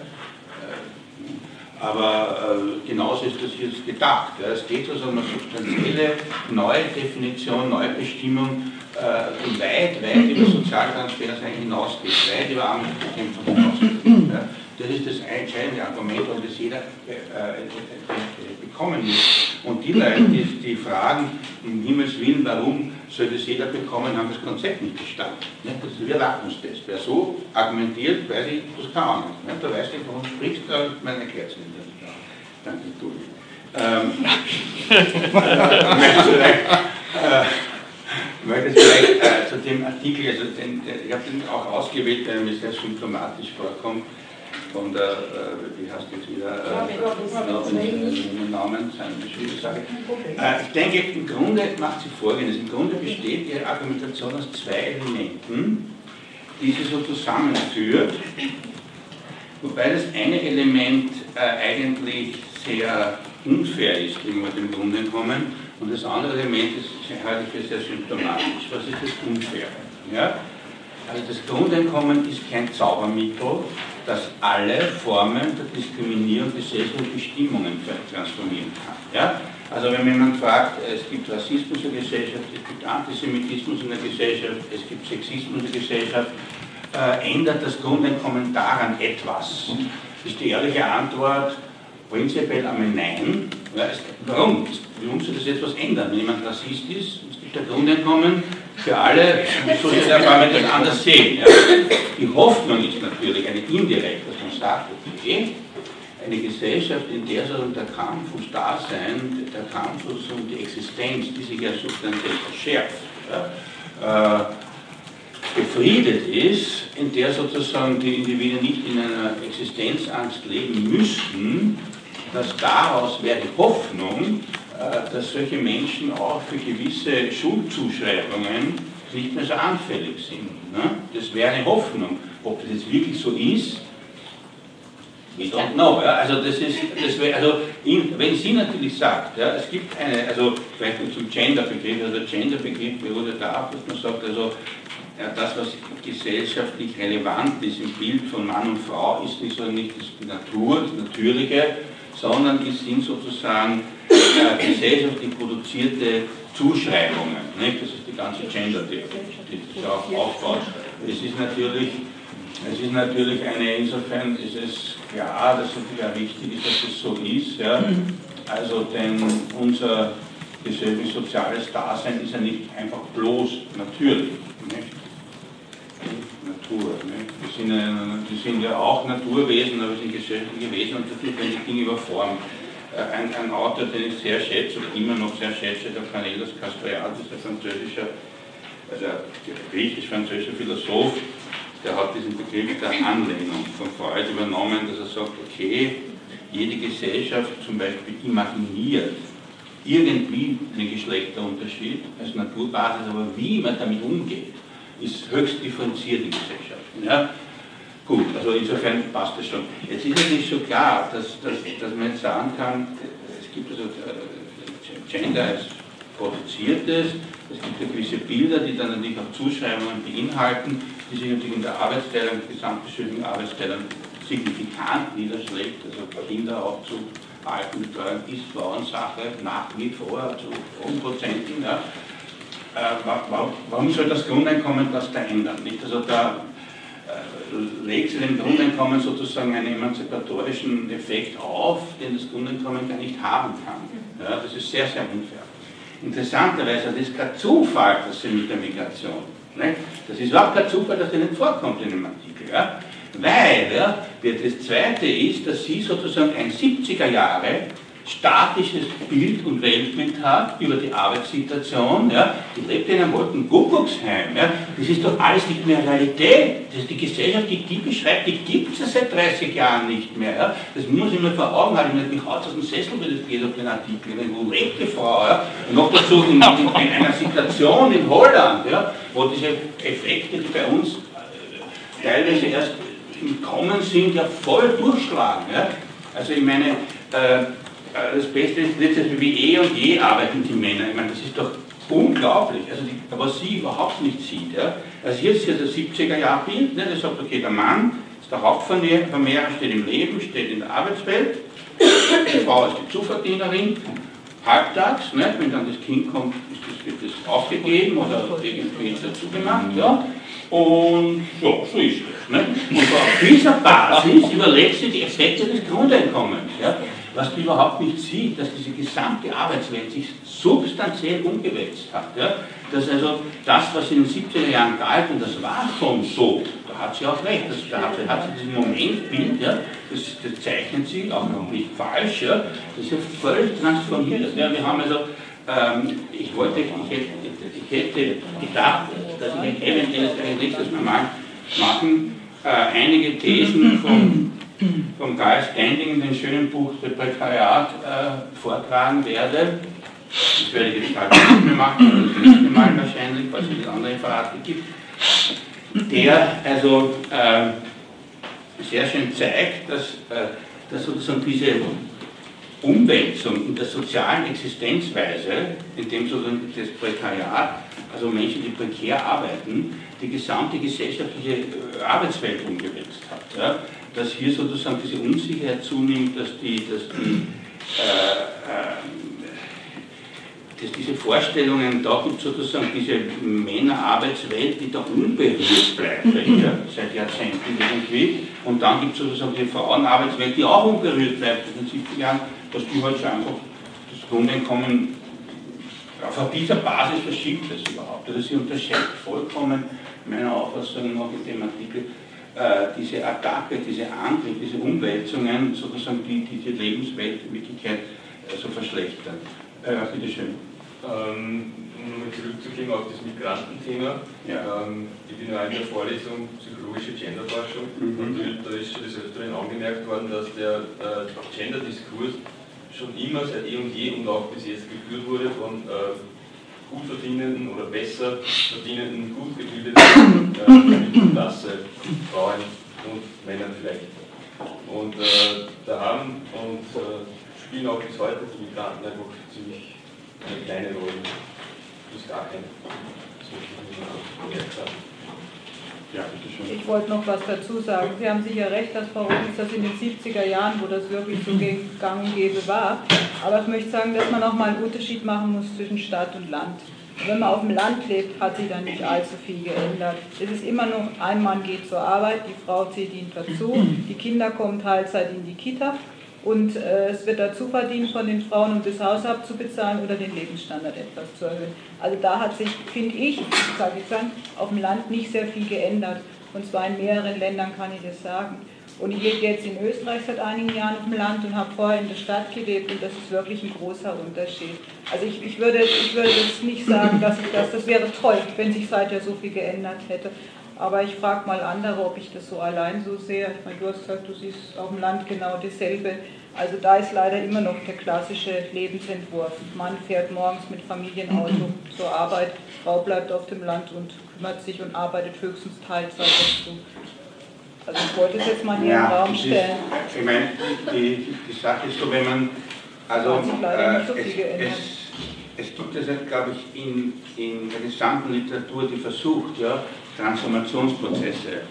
Aber äh, genauso ist das jetzt gedacht. Ja. Es geht also um eine substanzielle neue Definition, Neubestimmung, äh, weit, weit über Sozialtransfers hinausgeht, weit über Armutsbekämpfung hinausgeht. Ja. Das ist das entscheidende Argument, warum das jeder äh, äh, bekommen muss. Und die Leute, die, die fragen, um Himmels Willen, warum soll das jeder bekommen, haben das Konzept nicht verstanden. Ne? Das ist ein Lackmustest. Wer so argumentiert, weiß ich, das kann auch nicht. Ne? Da weiß ich, warum du sprichst, da man erklärt es nicht. Danke, du. Ähm, [laughs] äh, möchte vielleicht äh, zu dem Artikel, also den, ich habe den auch ausgewählt, der mir sehr symptomatisch vorkommt, von der, äh, wie heißt jetzt wieder, äh, Namen, seine beschriebene Sache. Ich denke, im Grunde macht sie folgendes. Im Grunde besteht ihre Argumentation aus zwei Elementen, die sie so zusammenführt. Wobei das eine Element äh, eigentlich sehr unfair ist gegenüber dem Grundeinkommen. Und das andere Element ist, halte ich für sehr symptomatisch. Was ist das Unfaire? Ja? Also das Grundeinkommen ist kein Zaubermittel, das alle Formen der Diskriminierung gesellschaftlichen Stimmungen transformieren kann. Ja? Also wenn jemand fragt, es gibt Rassismus in der Gesellschaft, es gibt Antisemitismus in der Gesellschaft, es gibt Sexismus in der Gesellschaft, äh, ändert das Grundeinkommen daran etwas? Ist die ehrliche Antwort prinzipiell einmal nein. Warum? Warum soll das jetzt was ändern? Wenn jemand Rassist ist, es gibt ein Grundeinkommen für alle, so soll der Parlament das anders sehen. Ja? Die Hoffnung ist natürlich eine indirekte, dass man sagt, okay, eine Gesellschaft, in der so der Kampf ums Dasein, der Kampf um die Existenz, die sich ja substanziell verschärft, ja, äh, befriedet ist, in der sozusagen die Individuen nicht in einer Existenzangst leben müssten, dass daraus wäre die Hoffnung, äh, dass solche Menschen auch für gewisse Schuldzuschreibungen nicht mehr so anfällig sind. Ne? Das wäre eine Hoffnung. Ob das jetzt wirklich so ist, We don't know. Ja? Also das ist, das wär, also in, wenn sie natürlich sagt, ja, es gibt eine, also vielleicht zum Gender-Begriff, also der Gender-Begriff beruht darauf, dass man sagt, also ja, das, was gesellschaftlich relevant ist im Bild von Mann und Frau, ist nicht, so nicht die Natur, das Natürliche, sondern es sind sozusagen äh, gesellschaftlich produzierte Zuschreibungen. Nicht? Das ist die ganze Gender-Theorie, die darauf aufbaut. Es ist natürlich es ist natürlich eine, insofern ist es klar, dass es natürlich auch wichtig ist, dass es so ist. Ja. Also, denn unser gesellschaftliches soziales Dasein ist ja nicht einfach bloß natürlich. Nicht? Natur. Nicht? Sind ja, wir sind ja auch Naturwesen, aber sind gesellschaftliche Wesen und dafür werden die Dinge überformt. Äh, ein, ein Autor, den ich sehr schätze oder immer noch sehr schätze, der Cornelis Castoriadis, der französische, also griechisch-französische Philosoph, der hat diesen Begriff der Anlehnung von Freud übernommen, dass er sagt, okay, jede Gesellschaft zum Beispiel imaginiert irgendwie einen Geschlechterunterschied als Naturbasis, aber wie man damit umgeht, ist höchst differenziert in Gesellschaften. Ja? Gut, also insofern passt das schon. Jetzt ist natürlich so klar, dass, dass, dass man jetzt sagen kann, es gibt also äh, Gender als produziertes, es gibt ja gewisse Bilder, die dann natürlich auch Zuschreibungen beinhalten, die sich natürlich in der Arbeitsteilung, gesamtgesellschaftlichen Arbeitsteilung signifikant niederschlägt. Also Kinder auch zu Altenbetreuung ist Frauensache nach wie vor zu hohen Prozenten. Ja. Äh, warum soll das Grundeinkommen das da ändern? Nicht? Also da legt sie dem Grundeinkommen sozusagen einen emanzipatorischen Effekt auf, den das Grundeinkommen gar nicht haben kann. Ja, das ist sehr, sehr unfair. Interessanterweise, das ist kein Zufall, dass sie mit der Migration Ne? Das ist überhaupt kein Zufall, dass das nicht vorkommt in dem Artikel. Ja? Weil ja, das Zweite ist, dass sie sozusagen ein 70er Jahre statisches Bild und Weltbild hat über die Arbeitssituation. Ja. Die lebt in einem alten Kuckucksheim. Ja. Das ist doch alles nicht mehr Realität. Das ist die Gesellschaft, die die beschreibt, die gibt es seit 30 Jahren nicht mehr. Ja. Das muss ich mir vor Augen halten. Ich mich haut aus dem Sessel, wie das geht auf den Artikel. Wo lebt die Frau? Ja. Und noch dazu in, in, in, einer Situation in Holland, ja, wo diese Effekte, die bei uns äh, teilweise erst im Kommen sind, ja voll durchschlagen. Ja. Also ich meine, äh, das Beste ist letztendlich wie eh und je arbeiten die Männer. Ich meine, das ist doch unglaublich, also die, was sie überhaupt nicht sieht. Ja. Also hier ist hier das 70er-Jahr-Bild, ne, das sagt, okay, der Mann ist der Hauptvermehrer, steht im Leben, steht in der Arbeitswelt, die Frau ist die Zuverdienerin, halbtags, ne, wenn dann das Kind kommt, das, wird das aufgegeben oder irgendwie dazu gemacht. Ja. Und so, so ist es. Ne? Und auf dieser Basis überlegt sie die Effekte des Grundeinkommens. Ja? Was man überhaupt nicht sieht, dass diese gesamte Arbeitswelt sich substanziell umgewälzt hat. Ja? Dass also das, was in den 70er Jahren galt, und das war schon so, da hat sie auch recht, das, da hat, hat sie dieses Momentbild, ja, das, das zeichnet sie auch noch nicht falsch, ja, das ist ja völlig transformiert. Ja? Wir haben also, ähm, ich wollte, ich hätte, ich hätte gedacht, dass ich eventuell das nächstes Mal machen, äh, einige Thesen von vom Guy Standing in dem schönen Buch The Prekariat äh, vortragen werde. Das werde ich jetzt halt nicht mehr machen, das nächste Mal wahrscheinlich, weil es andere Referate gibt. Der also äh, sehr schön zeigt, dass, äh, dass sozusagen diese Umwälzung in der sozialen Existenzweise, in dem sozusagen das Prekariat, also Menschen, die prekär arbeiten, die gesamte gesellschaftliche äh, Arbeitswelt umgewälzt hat. Ja? Dass hier sozusagen diese Unsicherheit zunimmt, dass, die, dass, die, äh, äh, dass diese Vorstellungen, da gibt sozusagen diese Männerarbeitswelt, die da unberührt bleibt ja, seit Jahrzehnten irgendwie. Und dann gibt es sozusagen die Frauenarbeitswelt, die auch unberührt bleibt in den 70er Jahren, dass die halt schon einfach das Grundeinkommen auf dieser Basis verschiebt es überhaupt. Also sie unterschätzt vollkommen meiner Auffassung nach in dem Artikel diese Attacke, diese Angriff, diese Umwälzungen, sozusagen die, die die Lebenswelt in Wirklichkeit äh, so verschlechtern. Äh, Bitte schön. Ähm, um zurückzukommen auf das Migrantenthema. Ja. Ähm, ich bin ja in der Vorlesung Psychologische Genderforschung mhm. und da ist schon des Öfteren angemerkt worden, dass der äh, Gender-Diskurs schon immer seit eh und je und auch bis jetzt geführt wurde von äh, gut verdienenden oder besser verdienenden, gut gebildeten äh, Klasse, Frauen und Männern vielleicht. Und äh, da haben und äh, spielen auch bis heute die Migranten einfach ziemlich eine kleine Rolle, bis gar. Das möchte ich nur gemerkt haben. Ich wollte noch was dazu sagen. Sie haben sicher recht, dass Frau Robbins das in den 70er Jahren, wo das wirklich so gang und gäbe war. Aber ich möchte sagen, dass man auch mal einen Unterschied machen muss zwischen Stadt und Land. Wenn man auf dem Land lebt, hat sich da nicht allzu viel geändert. Es ist immer noch, ein Mann geht zur Arbeit, die Frau zieht ihn dazu, die Kinder kommen Teilzeit in die Kita und äh, es wird dazu verdient von den Frauen, um das Haus abzubezahlen oder den Lebensstandard etwas zu erhöhen. Also da hat sich, finde ich, sage ich dann, auf dem Land nicht sehr viel geändert. Und zwar in mehreren Ländern kann ich das sagen. Und ich lebe jetzt in Österreich seit einigen Jahren auf dem Land und habe vorher in der Stadt gelebt und das ist wirklich ein großer Unterschied. Also ich, ich, würde, ich würde jetzt nicht sagen, dass ich das, das wäre toll, wenn sich seither so viel geändert hätte. Aber ich frage mal andere, ob ich das so allein so sehe. Ich meine, du hast gesagt, du siehst auf dem Land genau dasselbe. Also da ist leider immer noch der klassische Lebensentwurf. Mann fährt morgens mit Familienauto [clears throat] zur Arbeit, Frau bleibt auf dem Land und kümmert sich und arbeitet höchstens Teilzeit dazu. Also ich wollte es jetzt mal hier ja, im Raum stellen. Ist, ich meine, die, die Sache ist so, wenn man, also äh, so es, es, es, gibt es, glaube ich, in, in der gesamten Literatur, die versucht, ja, Transformationsprozesse,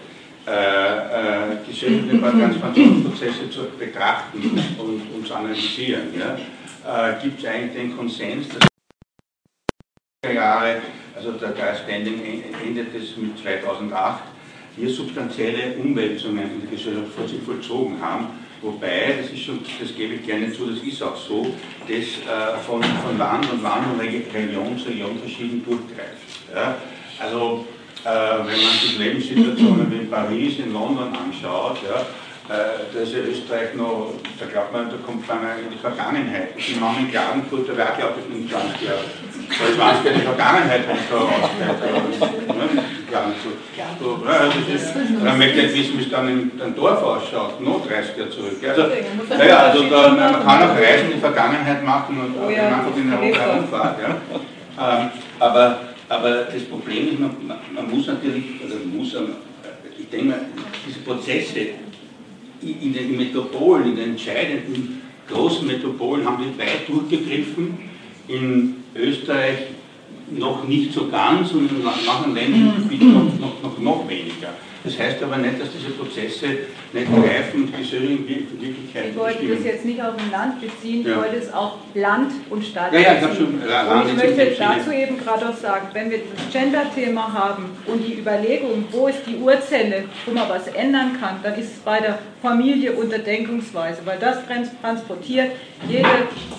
äh, äh, geschichtliche Transformationsprozesse zu betrachten und, und zu analysieren. Ja. Äh, Gibt es eigentlich den Konsens, dass Jahre, also der Geist Standing endet es mit 2008, hier substanzielle Umwälzungen in der Gesellschaft vor sich vollzogen haben, wobei, das ist schon, das gebe ich gerne zu, das ist auch so, das äh, von, von Land und Land und Region zu Region verschieden durchgreift. Ja? Also wenn man sich Lebenssituationen in Paris, in London anschaut, ja, äh, da ist ja Österreich noch, da glaubt man, da kommt man in die Vergangenheit. Die Mama in Klagenfurt, da wäre glaube ich nicht 20 Jahre. Da ist manchmal die Vergangenheit, wenn es da ist, man möchte nicht wissen, wie es dann im Dorf ausschaut, noch 30 Jahre zurück. Also, naja, also da, man kann auch Reisen in die Vergangenheit machen und oh, ja, einfach in Europa herumfahrt. Ja. Ähm, aber aber das Problem ist, man, man muss natürlich, also muss, ich denke mal, diese Prozesse in den Metropolen, in den entscheidenden großen Metropolen haben die weit durchgegriffen. In Österreich noch nicht so ganz und in manchen Ländern noch, noch, noch, noch weniger. Das heißt aber nicht, dass diese Prozesse nicht greifen und gesellschaftliche Wirklichkeit Ich wollte das jetzt nicht auf dem Land beziehen, ich ja. wollte es auf Land und Stadt ja, ja, ich habe schon äh, Und ich möchte dazu eben gerade auch sagen, wenn wir das Gender-Thema haben und die Überlegung, wo ist die Urzelle, wo man was ändern kann, dann ist es bei der Familie unter Denkungsweise, weil das transportiert jede,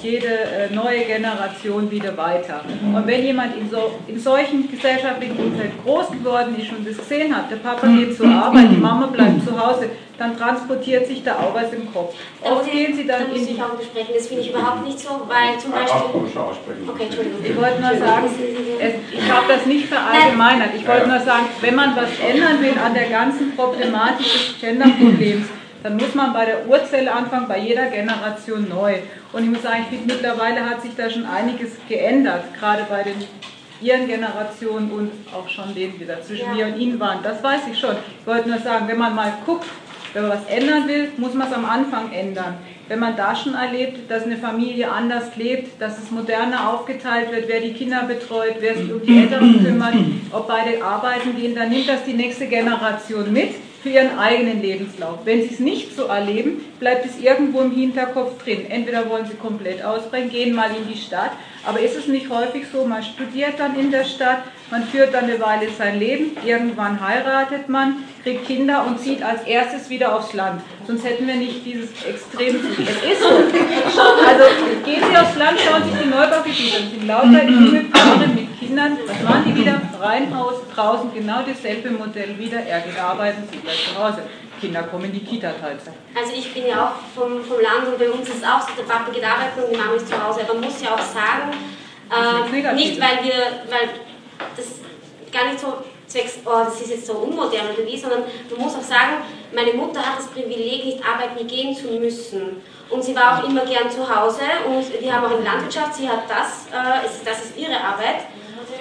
jede äh, neue Generation wieder weiter. Und wenn jemand in, so, in solchen gesellschaftlichen Umfeld groß geworden ist und das gesehen hat, der Papa geht zur Arbeit, die Mama bleibt zu Hause, dann transportiert sich da auch was im Kopf. Oft gehen sie dann da muss ich auch besprechen, das finde ich überhaupt nicht so, weil zum Beispiel... Okay, Entschuldigung. Ich wollte nur sagen, es, ich habe das nicht verallgemeinert, ich wollte nur sagen, wenn man was ändern will an der ganzen Problematik des Genderproblems, dann muss man bei der Urzelle anfangen, bei jeder Generation neu. Und ich muss sagen, ich finde, mittlerweile hat sich da schon einiges geändert, gerade bei den ihren Generationen und auch schon denen, die da zwischen ja. mir und ihnen waren. Das weiß ich schon. Ich wollte nur sagen, wenn man mal guckt, Wenn man was ändern will, muss man es am Anfang ändern. Wenn man da schon erlebt, dass eine Familie anders lebt, dass es moderner aufgeteilt wird, wer die Kinder betreut, wer sich um die Älteren kümmert, ob beide arbeiten gehen, dann nimmt das die nächste Generation mit für ihren eigenen Lebenslauf. Wenn sie es nicht so erleben, bleibt es irgendwo im Hinterkopf drin. Entweder wollen sie komplett ausbrechen, gehen mal in die Stadt, aber ist es nicht häufig so, man studiert dann in der Stadt, man führt dann eine Weile sein Leben, irgendwann heiratet man, kriegt Kinder und zieht als erstes wieder aufs Land. Sonst hätten wir nicht dieses extrem. Es ist so. Also gehen Sie aufs Land, schauen sich die Neubaugebiete an. Sind lauter junge Paare mit Kindern. Was waren die wieder? Reihenhaus, draußen, genau dasselbe Modell wieder. Er geht arbeiten, sie bleibt zu Hause. Kinder kommen in die Kita-Teilzeit. Also ich bin ja auch vom, vom Land und bei uns ist es auch so, der Papa geht arbeiten und die Mama ist zu Hause. Aber man muss ja auch sagen, äh, nicht weil wir, weil das gar nicht so zwecks, oh, das ist jetzt so unmodern oder wie, sondern man muss auch sagen, meine Mutter hat das Privileg, nicht arbeiten gehen zu müssen. Und sie war auch immer gern zu Hause und wir haben auch eine Landwirtschaft, sie hat das, äh, das ist ihre Arbeit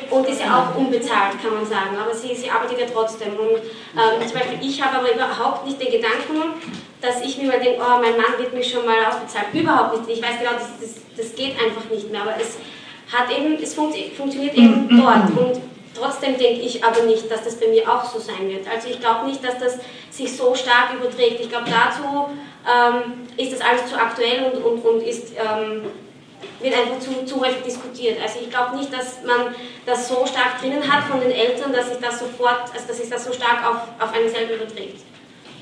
und ist ja auch unbezahlt, kann man sagen, aber sie, sie arbeitet ja trotzdem. Und ähm, zum Beispiel, ich habe aber überhaupt nicht den Gedanken, dass ich mir mal denke, oh, mein Mann wird mich schon mal ausbezahlt. Überhaupt nicht. Ich weiß genau, das, das, das geht einfach nicht mehr, aber es, hat eben, es funkt, funktioniert eben dort. Und Trotzdem denke ich aber nicht, dass das bei mir auch so sein wird. Also ich glaube nicht, dass das sich so stark überträgt. Ich glaube, dazu ähm, ist das alles zu aktuell und, und, und ist, ähm, wird einfach zu, zu häufig diskutiert. Also ich glaube nicht, dass man das so stark drinnen hat von den Eltern, dass sich das sofort, also dass sich das so stark auf, auf einen selber überträgt.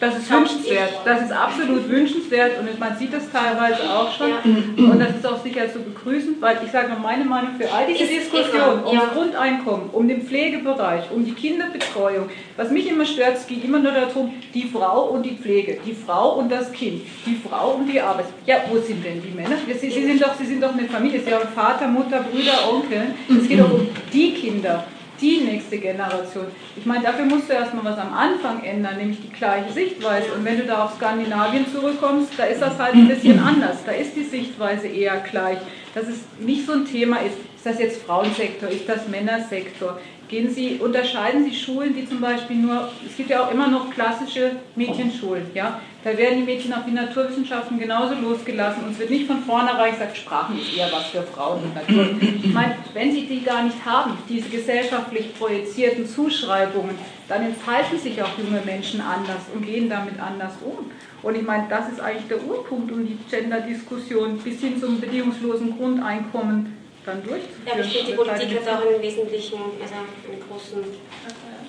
Das ist wünschenswert. Das ist absolut wünschenswert und man sieht das teilweise auch schon. Ja. Und das ist auch sicher zu begrüßen, weil ich sage meine Meinung für all diese Diskussionen um ja. das Grundeinkommen, um den Pflegebereich, um die Kinderbetreuung. Was mich immer stört, es geht immer nur darum, die Frau und die Pflege, die Frau und das Kind, die Frau und die Arbeit. Ja, wo sind denn die Männer? Sie, sie, sind, doch, sie sind doch eine Familie, sie haben Vater, Mutter, Brüder, Onkel. Es geht doch um die Kinder die nächste Generation. Ich meine, dafür musst du erstmal was am Anfang ändern, nämlich die gleiche Sichtweise. Und wenn du da auf Skandinavien zurückkommst, da ist das halt ein bisschen [clears throat] anders. Da ist die Sichtweise eher gleich. Dass es nicht so ein Thema ist, ist das jetzt Frauensektor, ist das Männersektor, Gehen Sie, unterscheiden Sie Schulen, die zum Beispiel nur, es gibt ja auch immer noch klassische Mädchenschulen, ja, da werden die Mädchen auf die Naturwissenschaften genauso losgelassen und es wird nicht von vornherein gesagt, Sprachen ist eher was für Frauen und Natur. Ich meine, wenn Sie die gar nicht haben, diese gesellschaftlich projizierten Zuschreibungen, dann entfalten sich auch junge Menschen anders und gehen damit anders um. Und ich meine, das ist eigentlich der Urpunkt um die Gender-Diskussion bis hin zum bedingungslosen Grundeinkommen dann durchzuführen. Ich finde, die Politik hat auch einen wesentlichen, also einen großen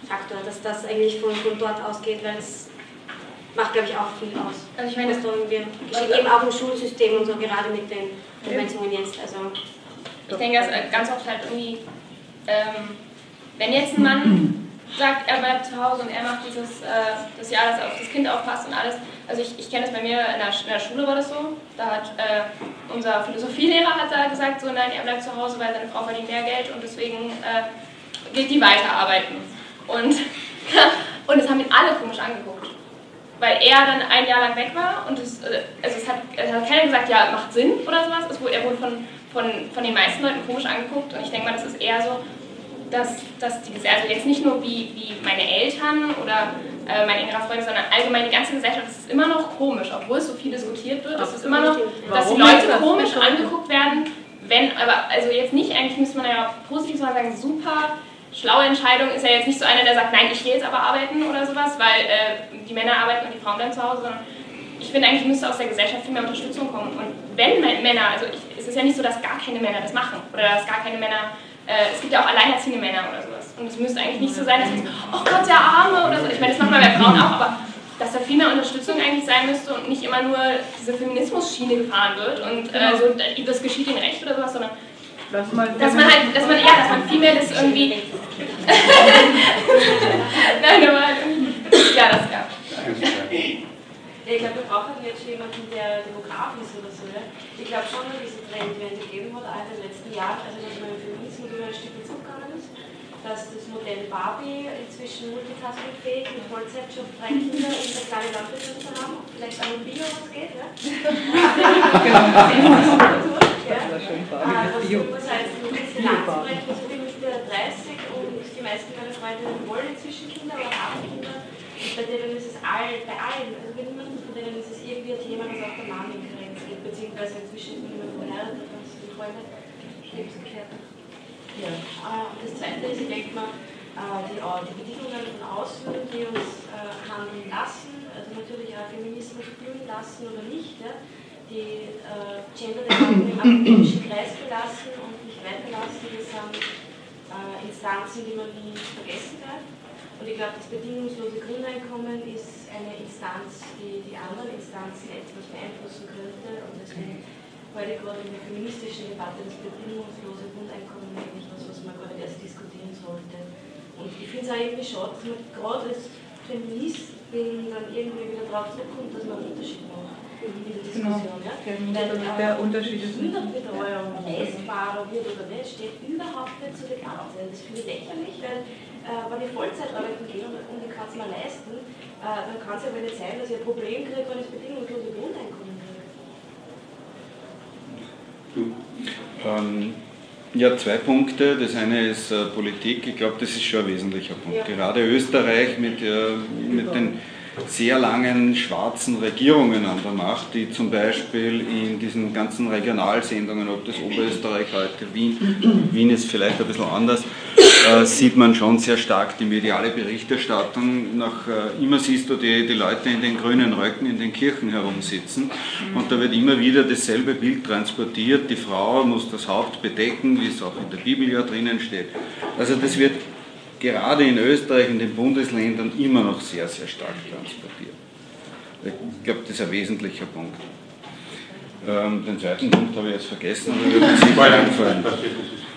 Faktor, dass das eigentlich von, von dort ausgeht, weil es macht, glaube ich, auch viel aus. Also ich meine, das wir geschieht eben auch im Schulsystem und so, gerade mit den Konventionen jetzt. Also ich denke, dass ganz oft halt irgendwie, ähm, wenn jetzt ein Mann sagt, er bleibt zu Hause und er macht dieses, äh, dass er auf das Kind aufpasst und alles, also ich, ich kenne das bei mir, in der, in der, Schule war das so, da hat äh, unser Philosophielehrer hat da gesagt, so nein, er bleibt zu Hause, weil seine Frau verdient mehr Geld und deswegen äh, geht die weiterarbeiten. Und, [laughs] und das haben ihn alle komisch angeguckt. Weil er dann ein Jahr lang weg war und es, äh, also es, hat, es hat keiner gesagt, ja, macht Sinn oder sowas. Es wurde, er wurde von, von, von den meisten Leuten komisch angeguckt und ich denke mal, das ist eher so, dass, dass die Gesellschaft, also jetzt nicht nur wie, wie meine Eltern oder äh, mein engerer Freund, sondern allgemein die ganze Gesellschaft, das ist immer noch komisch, obwohl es so viel diskutiert wird, es ist immer noch, dass die Leute komisch angeguckt werden, wenn, aber also jetzt nicht, eigentlich müsste man ja positiv sagen, super schlaue Entscheidung ist ja jetzt nicht so einer, der sagt, nein, ich gehe jetzt aber arbeiten oder sowas, weil äh, die Männer arbeiten und die Frauen bleiben zu Hause, sondern ich finde eigentlich müsste aus der Gesellschaft viel mehr Unterstützung kommen. Und wenn Männer, also ich, es ist ja nicht so, dass gar keine Männer das machen oder dass gar keine Männer äh, es gibt ja auch alleinerziehende Männer oder sowas. Und es müsste eigentlich nicht so sein, dass man oh Gott, der Arme oder so. Ich meine, das macht man bei Frauen auch, aber dass da viel mehr Unterstützung eigentlich sein müsste und nicht immer nur diese Feminismus-Schiene gefahren wird und äh, genau. so, das geschieht ihnen recht oder sowas, sondern dass man, dass man halt, dass man, ja, dass man viel mehr das irgendwie. [laughs] Nein, aber ja, das gab. ich glaube, wir brauchen jetzt jemanden, der Demograf ist oder so. Ja? Ich glaube schon, dass diese Trendwende gegeben hat, auch in den letzten Jahren, also dass man im Stück zurückgegangen ist, dass das Modell Barbie inzwischen multitaskingfähig mit Vollzeitjob, drei Kinder und eine kleine Landwirtschaft zu haben, vielleicht auch im Bio was geht? Das ist schön Barbie, Bio. Das heißt, ein bisschen anzubrechen, so wie mit der 30 und die meisten meiner Freundinnen wollen inzwischen Kinder oder haben Kinder. Und bei denen ist es all, bei allen, also bei niemandem von denen ist es irgendwie ein Thema, das auch der Mann in Karenz gibt, beziehungsweise inzwischen ist niemand verheiratet, das sind Träume, Lebensgefährten. Ja. Äh, das zweite ist, ich denke mal, äh, die, die Bedingungen von außen, die uns äh, handeln lassen, also natürlich auch Feminismus spüren lassen oder nicht, ja, die äh, Gender-Debatten im akademischen Kreis belassen und nicht weiterlassen, das sind äh, Instanzen, die man nie vergessen darf. Und ich glaube, das bedingungslose Grundeinkommen ist eine Instanz, die die anderen Instanzen etwas beeinflussen könnte. Und deswegen heute gerade in der feministischen Debatte das bedingungslose Grundeinkommen eigentlich was, was man gerade erst diskutieren sollte. Und ich finde es auch irgendwie schade, dass man gerade als Feministin dann irgendwie wieder drauf zurückkommt, dass man einen Unterschied macht in dieser Genau. Diskussion. Ja? Der, der Unterschied ist. Kinderbetreuung leistbarer wird oder nicht, steht überhaupt nicht zur Debatte. Das finde ich lächerlich, weil äh, wenn ich Vollzeit arbeiten gehe und, und ich kann es mir leisten, äh, dann kann es ja wohl nicht sein, dass ich ein Problem kriege, wenn ich das bedingungslose Grundeinkommen. Ähm, ja, zwei Punkte. Das eine ist äh, Politik. Ich glaube, das ist schon ein wesentlicher Punkt. Ja. Gerade Österreich mit, äh, mit den sehr langen schwarzen Regierungen an der Macht, die zum Beispiel in diesen ganzen Regionalsendungen, ob das Oberösterreich heute, Wien, Wien ist vielleicht ein bisschen anders, äh, sieht man schon sehr stark die mediale Berichterstattung. Nach, äh, immer siehst du die, die Leute in den grünen Röcken in den Kirchen herumsitzen und da wird immer wieder dasselbe Bild transportiert. Die Frau muss das Haupt bedecken, wie es auch in der Bibel ja drinnen steht. Also das wird gerade in Österreich, in den Bundesländern immer noch sehr, sehr stark transportiert. Ich glaube, das ist ein wesentlicher Punkt. Ähm, den zweiten Punkt habe ich jetzt vergessen, aber einfallen. Das ist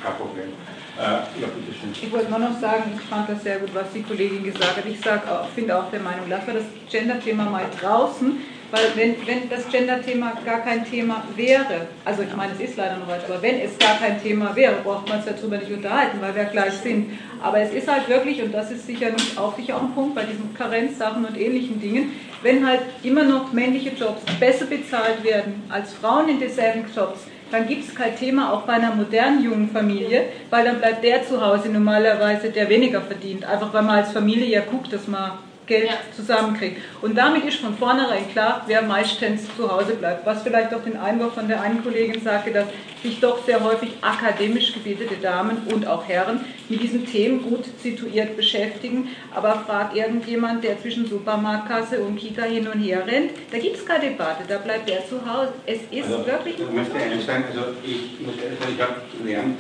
kein Problem. Äh. Ich wollte nur noch sagen, ich fand das sehr gut, was die Kollegin gesagt hat. Ich sag auch, finde auch der Meinung, lassen wir das Gender-Thema mal draußen, weil wenn, wenn das Gender-Thema gar kein Thema wäre, also ich meine, es ist leider noch weit, aber wenn es gar kein Thema wäre, braucht man es darüber nicht unterhalten, weil wir gleich sind. Aber es ist halt wirklich, und das ist sicher nicht auch sicher auch ein Punkt bei diesen Karenzsachen und ähnlichen Dingen, wenn halt immer noch männliche Jobs besser bezahlt werden als Frauen in denselben Jobs, dann gibt es kein Thema auch bei einer modernen jungen Familie, weil dann bleibt der zu Hause normalerweise, der weniger verdient. Einfach weil man als Familie ja guckt, dass man Geld zusammenkriegt. Und damit ist von vornherein klar, wer meistens zu Hause bleibt. Was vielleicht auch den Einwurf von der einen Kollegin sagte, dass sich doch sehr häufig akademisch gebildete Damen und auch Herren mit diesen Themen gut situiert beschäftigen. Aber fragt irgendjemand, der zwischen Supermarktkasse und Kita hin und her rennt, da gibt es keine Debatte, da bleibt der zu Hause. Es ist Also, wirklich Ich möchte eines sagen, also ich ich habe gelernt,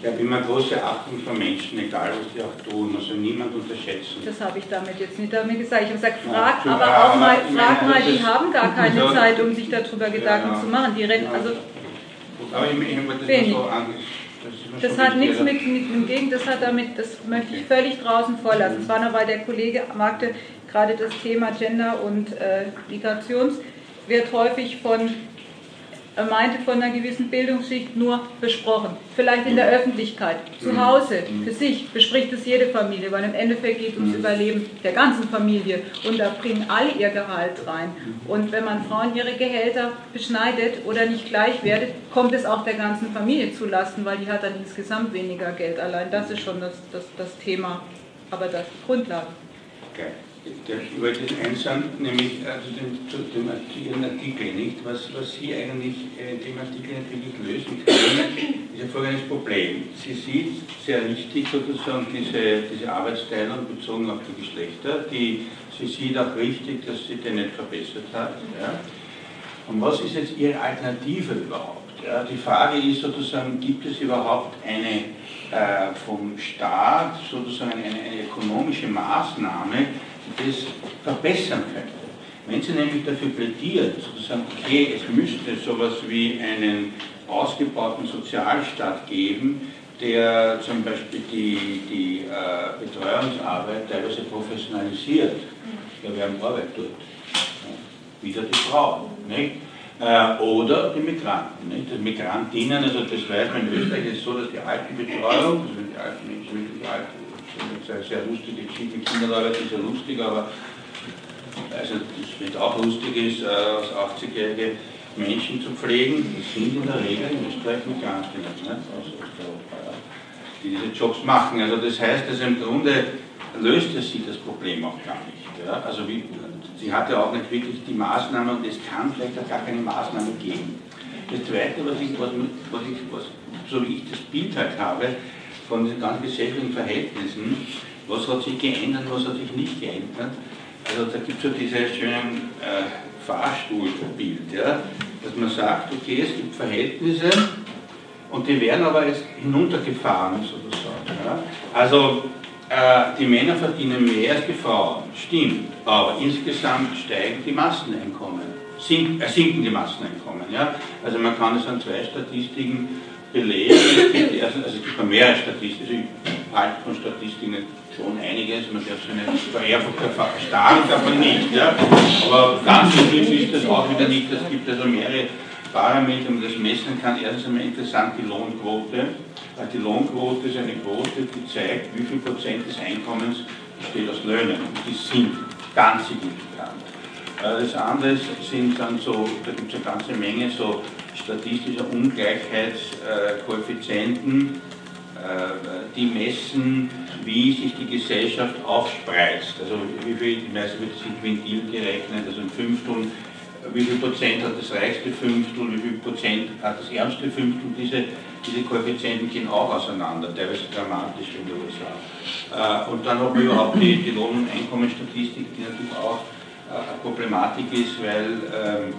ich habe immer große Achtung vor Menschen, egal was die auch tun, also niemand unterschätzen. Das habe ich damit jetzt nicht damit gesagt. Ich habe gesagt, Ja, frag stimmt, aber auch mal, frag meine, mal, die haben gar [laughs] keine so- Zeit, um sich darüber Gedanken Ja, zu machen. Die rennen, ja. also Aber ich, ich das Wenig. so an. Das, das hat nichts mit, mit dem Gegen, das hat damit, das möchte ich völlig draußen vorlassen. Es war nur, weil der Kollege magte gerade das Thema Gender und äh, Migrations wird häufig von meinte von einer gewissen Bildungsschicht nur besprochen. Vielleicht in der Öffentlichkeit, zu Hause, für sich bespricht es jede Familie, weil im Endeffekt geht es ums Überleben der ganzen Familie und da bringen alle ihr Gehalt rein. Und wenn man Frauen ihre Gehälter beschneidet oder nicht gleichwertet, kommt es auch der ganzen Familie zu Lasten, weil die hat dann insgesamt weniger Geld. Allein das ist schon das, das, das Thema, aber das die Grundlage. Okay. Der, ich wollte eins sagen, nämlich also den, zu dem Artikel, Artikel nicht, was, was Sie eigentlich äh, in dem Artikel nicht wirklich lösen können, ist ein folgendes Problem. Sie sieht sehr richtig sozusagen diese, diese Arbeitsteilung bezogen auf die Geschlechter, die sie sieht auch richtig, dass sie den nicht verbessert hat. Ja. Und was ist jetzt Ihre Alternative überhaupt? Ja, die Frage ist sozusagen, gibt es überhaupt eine äh, vom Staat sozusagen eine, eine ökonomische Maßnahme, das verbessern könnte? Wenn Sie nämlich dafür plädiert, sozusagen, okay, es müsste sowas wie einen ausgebauten Sozialstaat geben, der zum Beispiel die, die äh, Betreuungsarbeit teilweise professionalisiert, ja, wir haben Arbeit dort. Ja, wieder die Frauen. Nicht? Äh, oder die Migranten. Nicht? Die Migrantinnen, also das weiß man in Österreich, ist so, dass die Altenbetreuung, also die alten die alten, ist eine sehr lustige Geschichte, Kinderarbeit ist ja lustig, aber also das wird auch lustig ist, äh, aus 80-jährige Menschen zu pflegen, das sind in der Regel in Österreich Migrantinnen, nicht? aus Osteuropa. Ja. die diese Jobs machen. Also das heißt, also im Grunde löste sie das Problem auch gar nicht. Ja? Also wie, sie hatte auch nicht wirklich die Maßnahme und es kann vielleicht auch gar keine Maßnahme geben. Das Zweite, was ich, was, was ich was, so wie ich das Bild halt habe, von den ganzen gesellschaftlichen Verhältnissen, was hat sich geändert, was hat sich nicht geändert. Also da gibt es so dieses schöne äh, Fahrstuhlbild, ja, dass man sagt, okay, es gibt Verhältnisse und die werden aber jetzt hinuntergefahren sozusagen. Ja. Also äh, die Männer verdienen mehr als die Frauen, stimmt, aber insgesamt steigen die Masseneinkommen, sink, äh, sinken die Masseneinkommen. Ja? Also man kann das an zwei Statistiken gibt, also, also es gibt mehrere Statistiken, ich halte von Statistiken schon einiges, man darf so eine Vererfahrung stark, aber nicht. Ja? Aber ganz so ist das auch wieder nicht. Es gibt also mehrere Parameter, man das messen kann. Erstens einmal interessant die Lohnquote. Also die Lohnquote ist eine Quote, die zeigt, wie viel Prozent des Einkommens besteht aus Löhnen. Die sind ganz signifikant. Äh, das andere sind dann so, da gibt es eine ganze Menge so statistischer Ungleichheitskoeffizienten, äh, die messen, wie sich die Gesellschaft aufspreizt. Also wie viel, die meisten wird in Quintil gerechnet, also in Fünfteln wie viel Prozent hat das reichste Fünftel, wie viel Prozent hat das ärmste Fünftel. Diese, diese Koeffizienten gehen auch auseinander, teilweise dramatisch in den USA. Äh, und dann haben wir überhaupt die, die Lohn- und Einkommensstatistik, die natürlich auch äh, eine Problematik ist, weil ähm,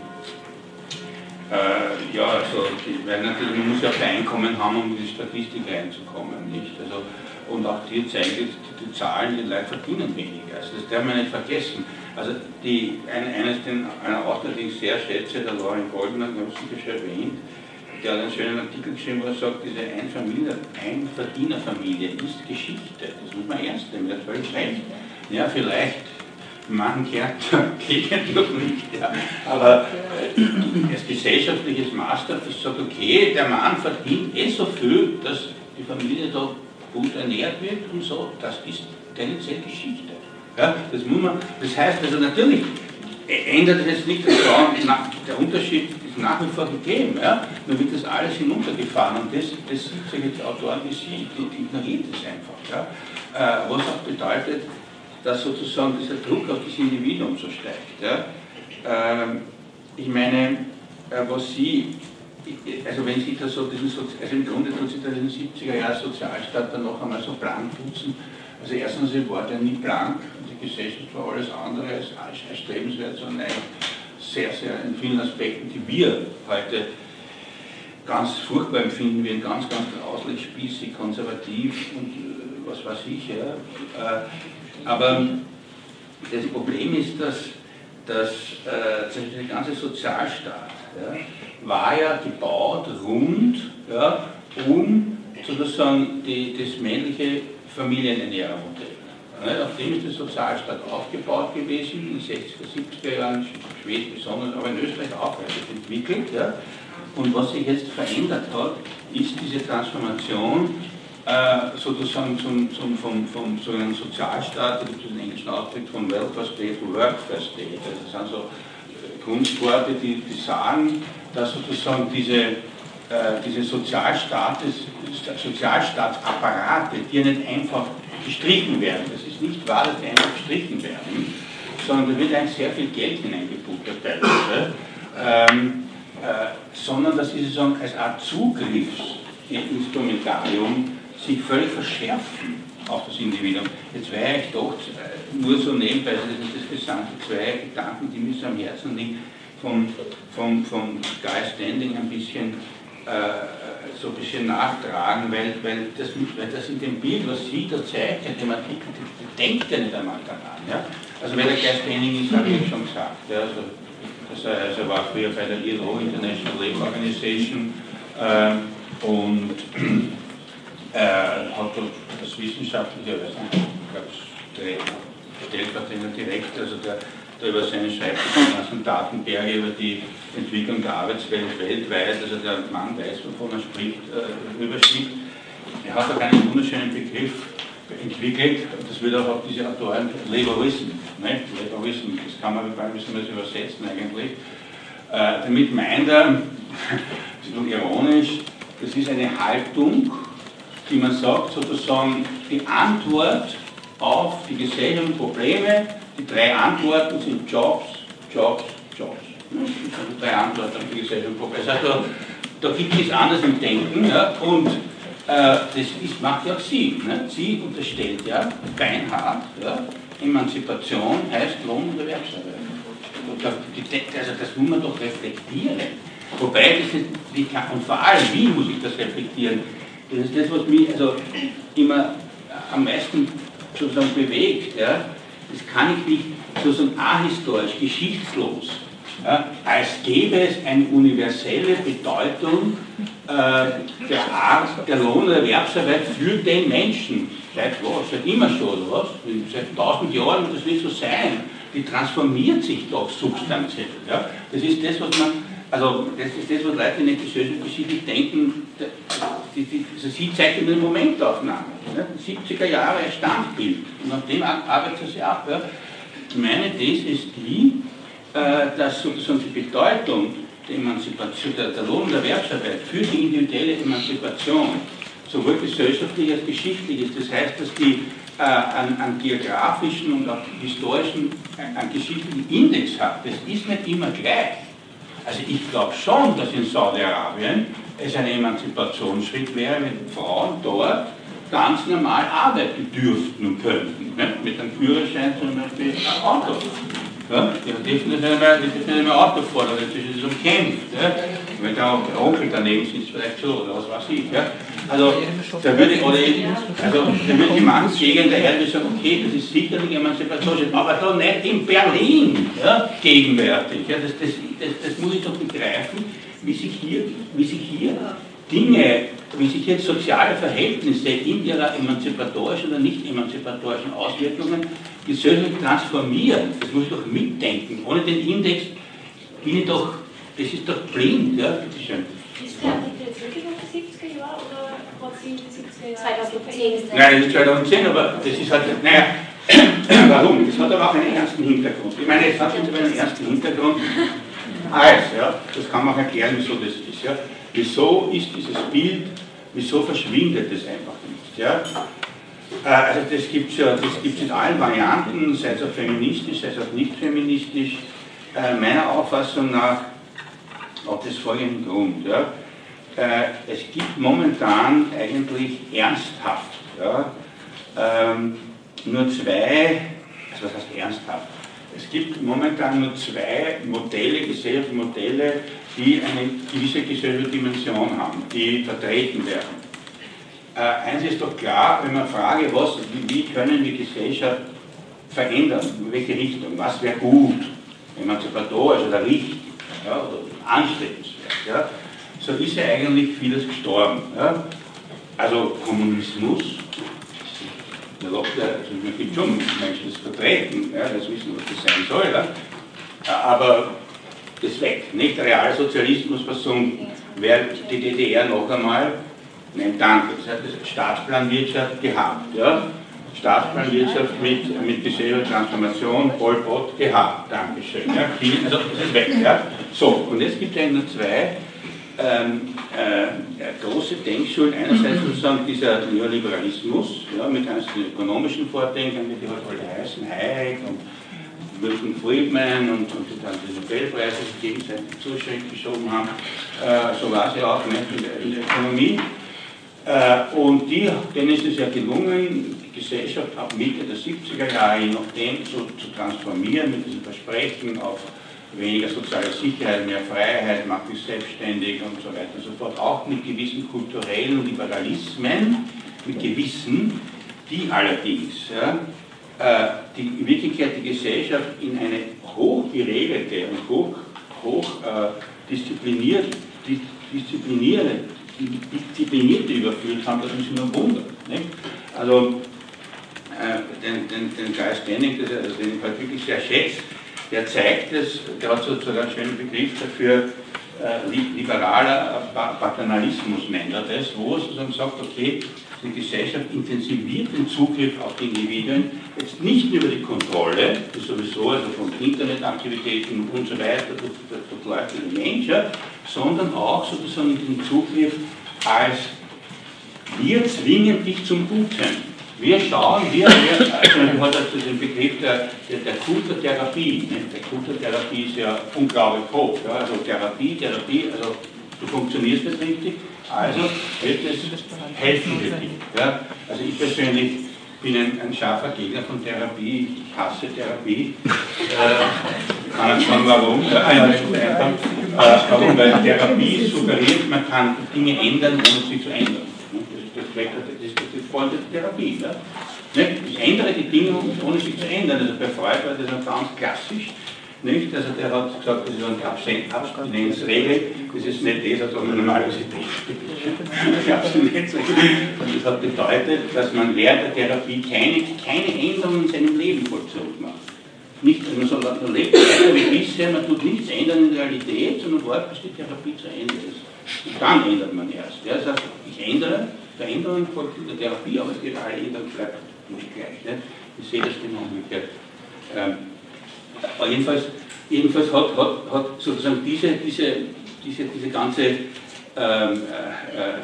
äh, ja, also weil natürlich, man muss ja auch Einkommen haben, um in die Statistik reinzukommen. Nicht? Also, und auch hier zeigen die, die Zahlen, die Leute verdienen weniger. Also das darf man nicht vergessen. Also die, ein, eines, den, einer Autor, den ich sehr schätze, der Lauren Goldner, den habe ich sicher schon erwähnt, der hat einen schönen Artikel geschrieben, wo er sagt, diese Einfamilier, Einverdienerfamilie ist Geschichte. Das muss man ernst nehmen, der hat völlig recht. Ja, vielleicht machen Gegend noch nicht, ja. aber äh, als gesellschaftliches Maßstab, das sagt, okay, der Mann verdient eh so viel, dass die Familie da gut ernährt wird und so, das ist tendenziell Geschichte. Ja, das, muss man, das heißt also natürlich ändert es nicht das der Unterschied ist nach wie vor gegeben, ja? nur wird das alles hinuntergefahren und das, das sich jetzt Autoren wie Sie, die, die ignoriert das einfach. Ja? Äh, was auch bedeutet, dass sozusagen dieser Druck auf das Individuum so steigt. Ja? Ähm, ich meine, äh, was Sie, also wenn Sie das so, diesen, also im Grunde tut sich das in den 70er Jahren Sozialstaat dann noch einmal so blank putzen. Also erstens, sie war der nie blank, Gesellschaft war alles andere als erstrebenswert, sondern sehr, sehr in vielen Aspekten, die wir heute ganz furchtbar empfinden, wie ein ganz, ganz grauslich, konservativ und äh, was weiß ich. Ja. Aber das Problem ist, dass, dass äh, der ganze Sozialstaat ja, war ja gebaut rund ja, um sozusagen die, das männliche Familienernährermodell. Auf dem ist der Sozialstaat aufgebaut gewesen, in den 60er, 70er Jahren, Schweden besonders, aber in Österreich auch entwickelt. Ja. Und was sich jetzt verändert hat, ist diese Transformation äh, sozusagen zum, zum, vom, vom sogenannten Sozialstaat, gibt es den englischen Ausdruck von Welfare State to Workfare State. Also das sind so äh, Kunstworte, die, die sagen, dass sozusagen diese, äh, diese Sozialstaatsapparate, die nicht einfach gestrichen werden. Das ist nicht wahr, dass die einfach gestrichen werden, sondern da wird eigentlich sehr viel Geld hineingebuttert teilweise, ähm, äh, sondern dass sie sozusagen als Art Zugriffsinstrumentarium sich völlig verschärfen auf das Individuum. Jetzt wäre ich doch äh, nur so nebenbei, das ist das gesamte zwei Gedanken, die mir so am Herzen liegen, vom, vom, vom Guy Standing ein bisschen äh, so ein bisschen nachtragen, weil, weil, das, weil das in dem Bild, was Sie da zeigt, in dem Artikel, denkt ja nicht einmal daran. Ja? Also wer der Geist Henning ist, habe ich schon gesagt. Ja? Also, das, also war früher bei der ILO, International Labour Organization, äh, und äh, hat das wissenschaftliche, ich glaube, stellvertretender Direktor, also der da über seine Schreibtisch ganzen Datenberge über die Entwicklung der Arbeitswelt weltweit, also der Mann weiß, wovon er spricht, äh, überschrieben. Er hat auch einen wunderschönen Begriff entwickelt, das wird auch auf diese Autoren Laborism, ne? Laborism, das kann man ein bisschen was übersetzen eigentlich. Äh, damit meint er, [laughs] das ironisch, das ist eine Haltung, die man sagt, sozusagen die Antwort auf die gesellschaftlichen Probleme, die drei Antworten sind Jobs, Jobs, Jobs. Die drei Antworten auf die gesellschaftlichen Probleme. Da, da gibt es anders im Denken ja, und äh, das ist, macht ja auch sie. Ne? Sie unterstellt ja beinhart, ja, Emanzipation heißt Lohn- und Erwerbsarbeit. Also das muss man doch reflektieren. Wobei, das ist, und vor allem, wie muss ich das reflektieren? Das ist das, was mich also immer am meisten sozusagen bewegt. Ja? Das kann ich nicht sozusagen ahistorisch, geschichtslos, ja? als gäbe es eine universelle Bedeutung äh, der Art der Lohn- und Erwerbsarbeit für den Menschen. Seit was? Seit immer schon, oder was? Seit tausend Jahren das wird so sein. Die transformiert sich doch substanziell. Ja? Das ist das, was man also das ist das, was Leute in der geschichtlich denken, die, die, also sie zeigt eine Momentaufnahme, ja, 70er Jahre Standbild und nach dem arbeitet sie ab. Ja. Meine These ist die, äh, dass sozusagen die Bedeutung der Emanzipation, der, der Lohn- und Erwerbsarbeit für die individuelle Emanzipation sowohl gesellschaftlich als geschichtlich ist. Das heißt, dass die äh, an, an geografischen und auch historischen, äh, an geschichtlichen Index hat. Das ist nicht immer gleich. Also ich glaube schon, dass in Saudi-Arabien es ein Emanzipationsschritt wäre, wenn Frauen dort ganz normal arbeiten dürften und könnten. Ne? Mit einem Führerschein zum Beispiel ein Auto. Ja? Die dürfen das nicht mehr, Auto fordern, das ist umkämpft. Ja? Wenn der Onkel daneben sitzt, vielleicht schon, oder was weiß ich. Ja? Also, da würde, oder, also, da würde die Mannsgegend der Erde sagen, okay, das ist sicherlich Emanzipation, aber da nicht in Berlin ja, gegenwärtig. Ja? Das, das, das, das muss ich doch begreifen, wie sich hier, wie sich hier Dinge, wie sich jetzt soziale Verhältnisse in ihrer emanzipatorischen oder nicht emanzipatorischen Auswirkungen gesellschaftlich transformieren. Das muss ich doch mitdenken. Ohne den Index bin ich doch, das ist doch blind. Ja, bitteschön. Ist der Artikel jetzt wirklich auf die 70er Jahre oder hat sie in die 70er Jahre? 2010. Nein, das ist 2010, aber das ist halt, naja, [clears throat] warum? Das hat aber auch einen ernsten Hintergrund. Ich meine, es hat jetzt einen ernsten Hintergrund. Als, ja, das kann man auch erklären, wieso das ist. Ja. Wieso ist dieses Bild, wieso verschwindet es einfach nicht? Ja? Äh, also das gibt es ja, das in allen Varianten, sei es auch feministisch, sei es auch nicht feministisch. Äh, meiner Auffassung nach auf das folgenden Grund. Ja? Äh, es gibt momentan eigentlich ernsthaft ja, ähm, nur zwei, also was heißt ernsthaft? Es gibt momentan nur zwei Modelle, gesellschaftliche Modelle, die eine gewisse gesellschaftliche Dimension haben, die vertreten werden. Äh, eins ist doch klar, wenn man frage, was, wie, können wir Gesellschaft verändern, in welche Richtung, was wäre gut, emanzipatorisch oder richtig, ja, oder anstrebenswert, ja, so ist ja eigentlich vieles gestorben. Ja. Also Kommunismus, man sagt, also man schon Menschen, das vertreten, ja, das wissen, was das sein soll, ja. aber ist weg. Nicht Realsozialismus versunken. Wer die DDR noch einmal, nein, danke, das hat das Staatsplanwirtschaft gehabt. Ja? Staatsplanwirtschaft mit, mit gesellschaftlicher Transformation, Pol Pot gehabt, Dankeschön. Ja? Also das ist weg. Ja? So, und jetzt gibt es eigentlich nur zwei ähm, äh, große Denkschulen. Einerseits sozusagen dieser Neoliberalismus ja, mit einzelnen ökonomischen Vordenkern, wie die heute alle heißen, Hayek und Milton Friedman und, und die dann die Nobelpreise gegenseitig Zuschrift geschoben haben. Äh, so war ja auch in der, in der Ökonomie. Äh, und die, denen ist es ja gelungen, die Gesellschaft ab Mitte der 70er Jahre, je nachdem, zu, zu transformieren mit diesem Versprechen auf weniger soziale Sicherheit, mehr Freiheit, macht sich selbstständig und so weiter und so fort, auch mit gewissen kulturellen Liberalismen, mit gewissen, die allerdings ja, äh, die in Wirklichkeit die Gesellschaft in eine hochgeregelte und hoch, hoch äh, diszipliniert, disziplinierte, disziplinierte überführt haben, das ist nur Wunder. Nicht? Also äh, den, den, den Geist Denning, also den ich halt wirklich sehr schätze, der zeigt es, der hat sozusagen einen schönen Begriff dafür, äh, liberaler Paternalismus nennt er das, wo er sozusagen sagt, okay, die Gesellschaft intensiviert den Zugriff auf die Individuen, jetzt nicht über die Kontrolle, das sowieso, also von Internetaktivitäten und so weiter, durchläuft der Mensch, ja, sondern auch sozusagen den Zugriff als Wir zwingen dich zum Guten. Wir schauen, wir, wir hat also den Begriff der, der, der Kulturtherapie. Ne? Der Kulturtherapie ist ja unglaublich hoch. Ja? Also Therapie, Therapie, also du funktionierst nicht richtig, also wird es helfen wir dich. Ja? Also ich persönlich bin ein, ein scharfer Gegner von Therapie, ich hasse Therapie. Äh, kann man sagen, warum? Äh, äh, warum? Weil Therapie suggeriert, man kann Dinge ändern, ohne sie zu ändern. Das, das, das, das ist voll der Therapie. Ne? Ich ändere die Dinge, ohne sie zu ändern. Also bei Freud war das ganz klassisch. Nicht? Also der hat gesagt, das ist eine Abstinenzregel, das ist nicht das, was man normalerweise. [laughs] Und das hat bedeutet, dass man während der Therapie keine, keine Änderungen in seinem Leben vollzogen macht. Nicht, man, soll, man lebt weiter wie bisher, man tut nichts ändern in der Realität, sondern wartet, bis die Therapie zu Ende ist. Und dann ändert man erst. Ja, das ich ändere, Veränderungen folgt in der Therapie, aber die reale Änderung bleibt nicht gleich. Ne? Ich sehe das genau umgekehrt. Ähm, jedenfalls, jedenfalls hat, hat, hat sozusagen diese, diese, diese, diese ganze ähm, äh, äh,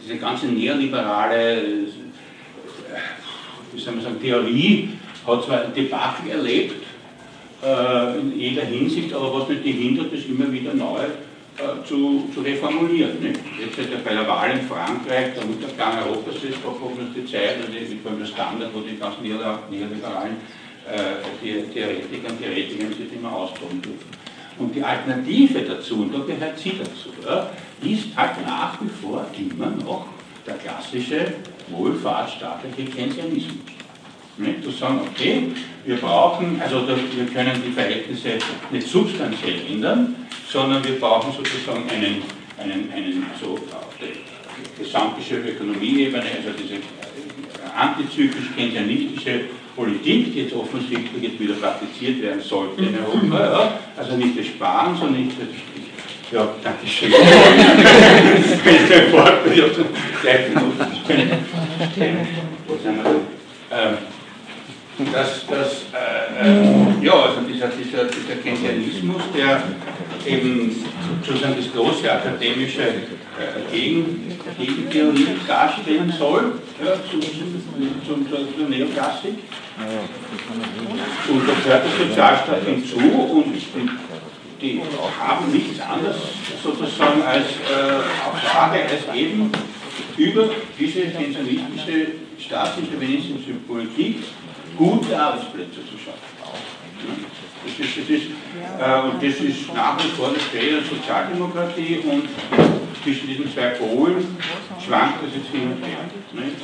diese ganze neoliberale äh, wie soll man sagen, Theorie hat zwar ein Debakel erlebt äh, in jeder Hinsicht, aber was nicht hindert, ist immer wieder neu äh, zu, zu reformulieren. Nicht? Jetzt ist ja bei der Wahl in Frankreich, der Untergang Europas ist prognostiziert, also mit dem Standard, wo die ganzen neoliberalen äh, Theoretiker und Theoretikern sich immer austoben dürfen. Und die Alternative dazu, und da gehört sie dazu, ja, ist halt nach wie vor immer noch der klassische wohlfahrtsstaatliche Keynesianismus. Nicht? Zu sagen, okay, wir brauchen, also wir können die Verhältnisse nicht substanziell ändern, sondern wir brauchen sozusagen einen, einen, einen so auf der gesamtlichen Ökonomieebene, also diese antizyklisch-keynesianistische Politik, die jetzt offensichtlich jetzt wieder praktiziert werden sollte in Europa. Ja? Also nicht das Sparen, sondern nicht das ja, danke schön. [laughs] das, das, äh, äh, ja, also dieser, dieser, dieser Keynesianismus, der eben sozusagen das große akademische äh, Gegen, darstellen soll, ja, zum, zum, zum, zur Neoklassik. Und da gehört der Sozialstaat hinzu und die haben nichts anderes sozusagen als äh, Aufgabe als eben über diese tensionistische staatsintervenistische Politik gute Arbeitsplätze zu schaffen. Das ist, das ist, äh, und das ist nach wie vor das Feld der Sozialdemokratie und zwischen diesen zwei Polen schwankt das jetzt hin und her. Nicht?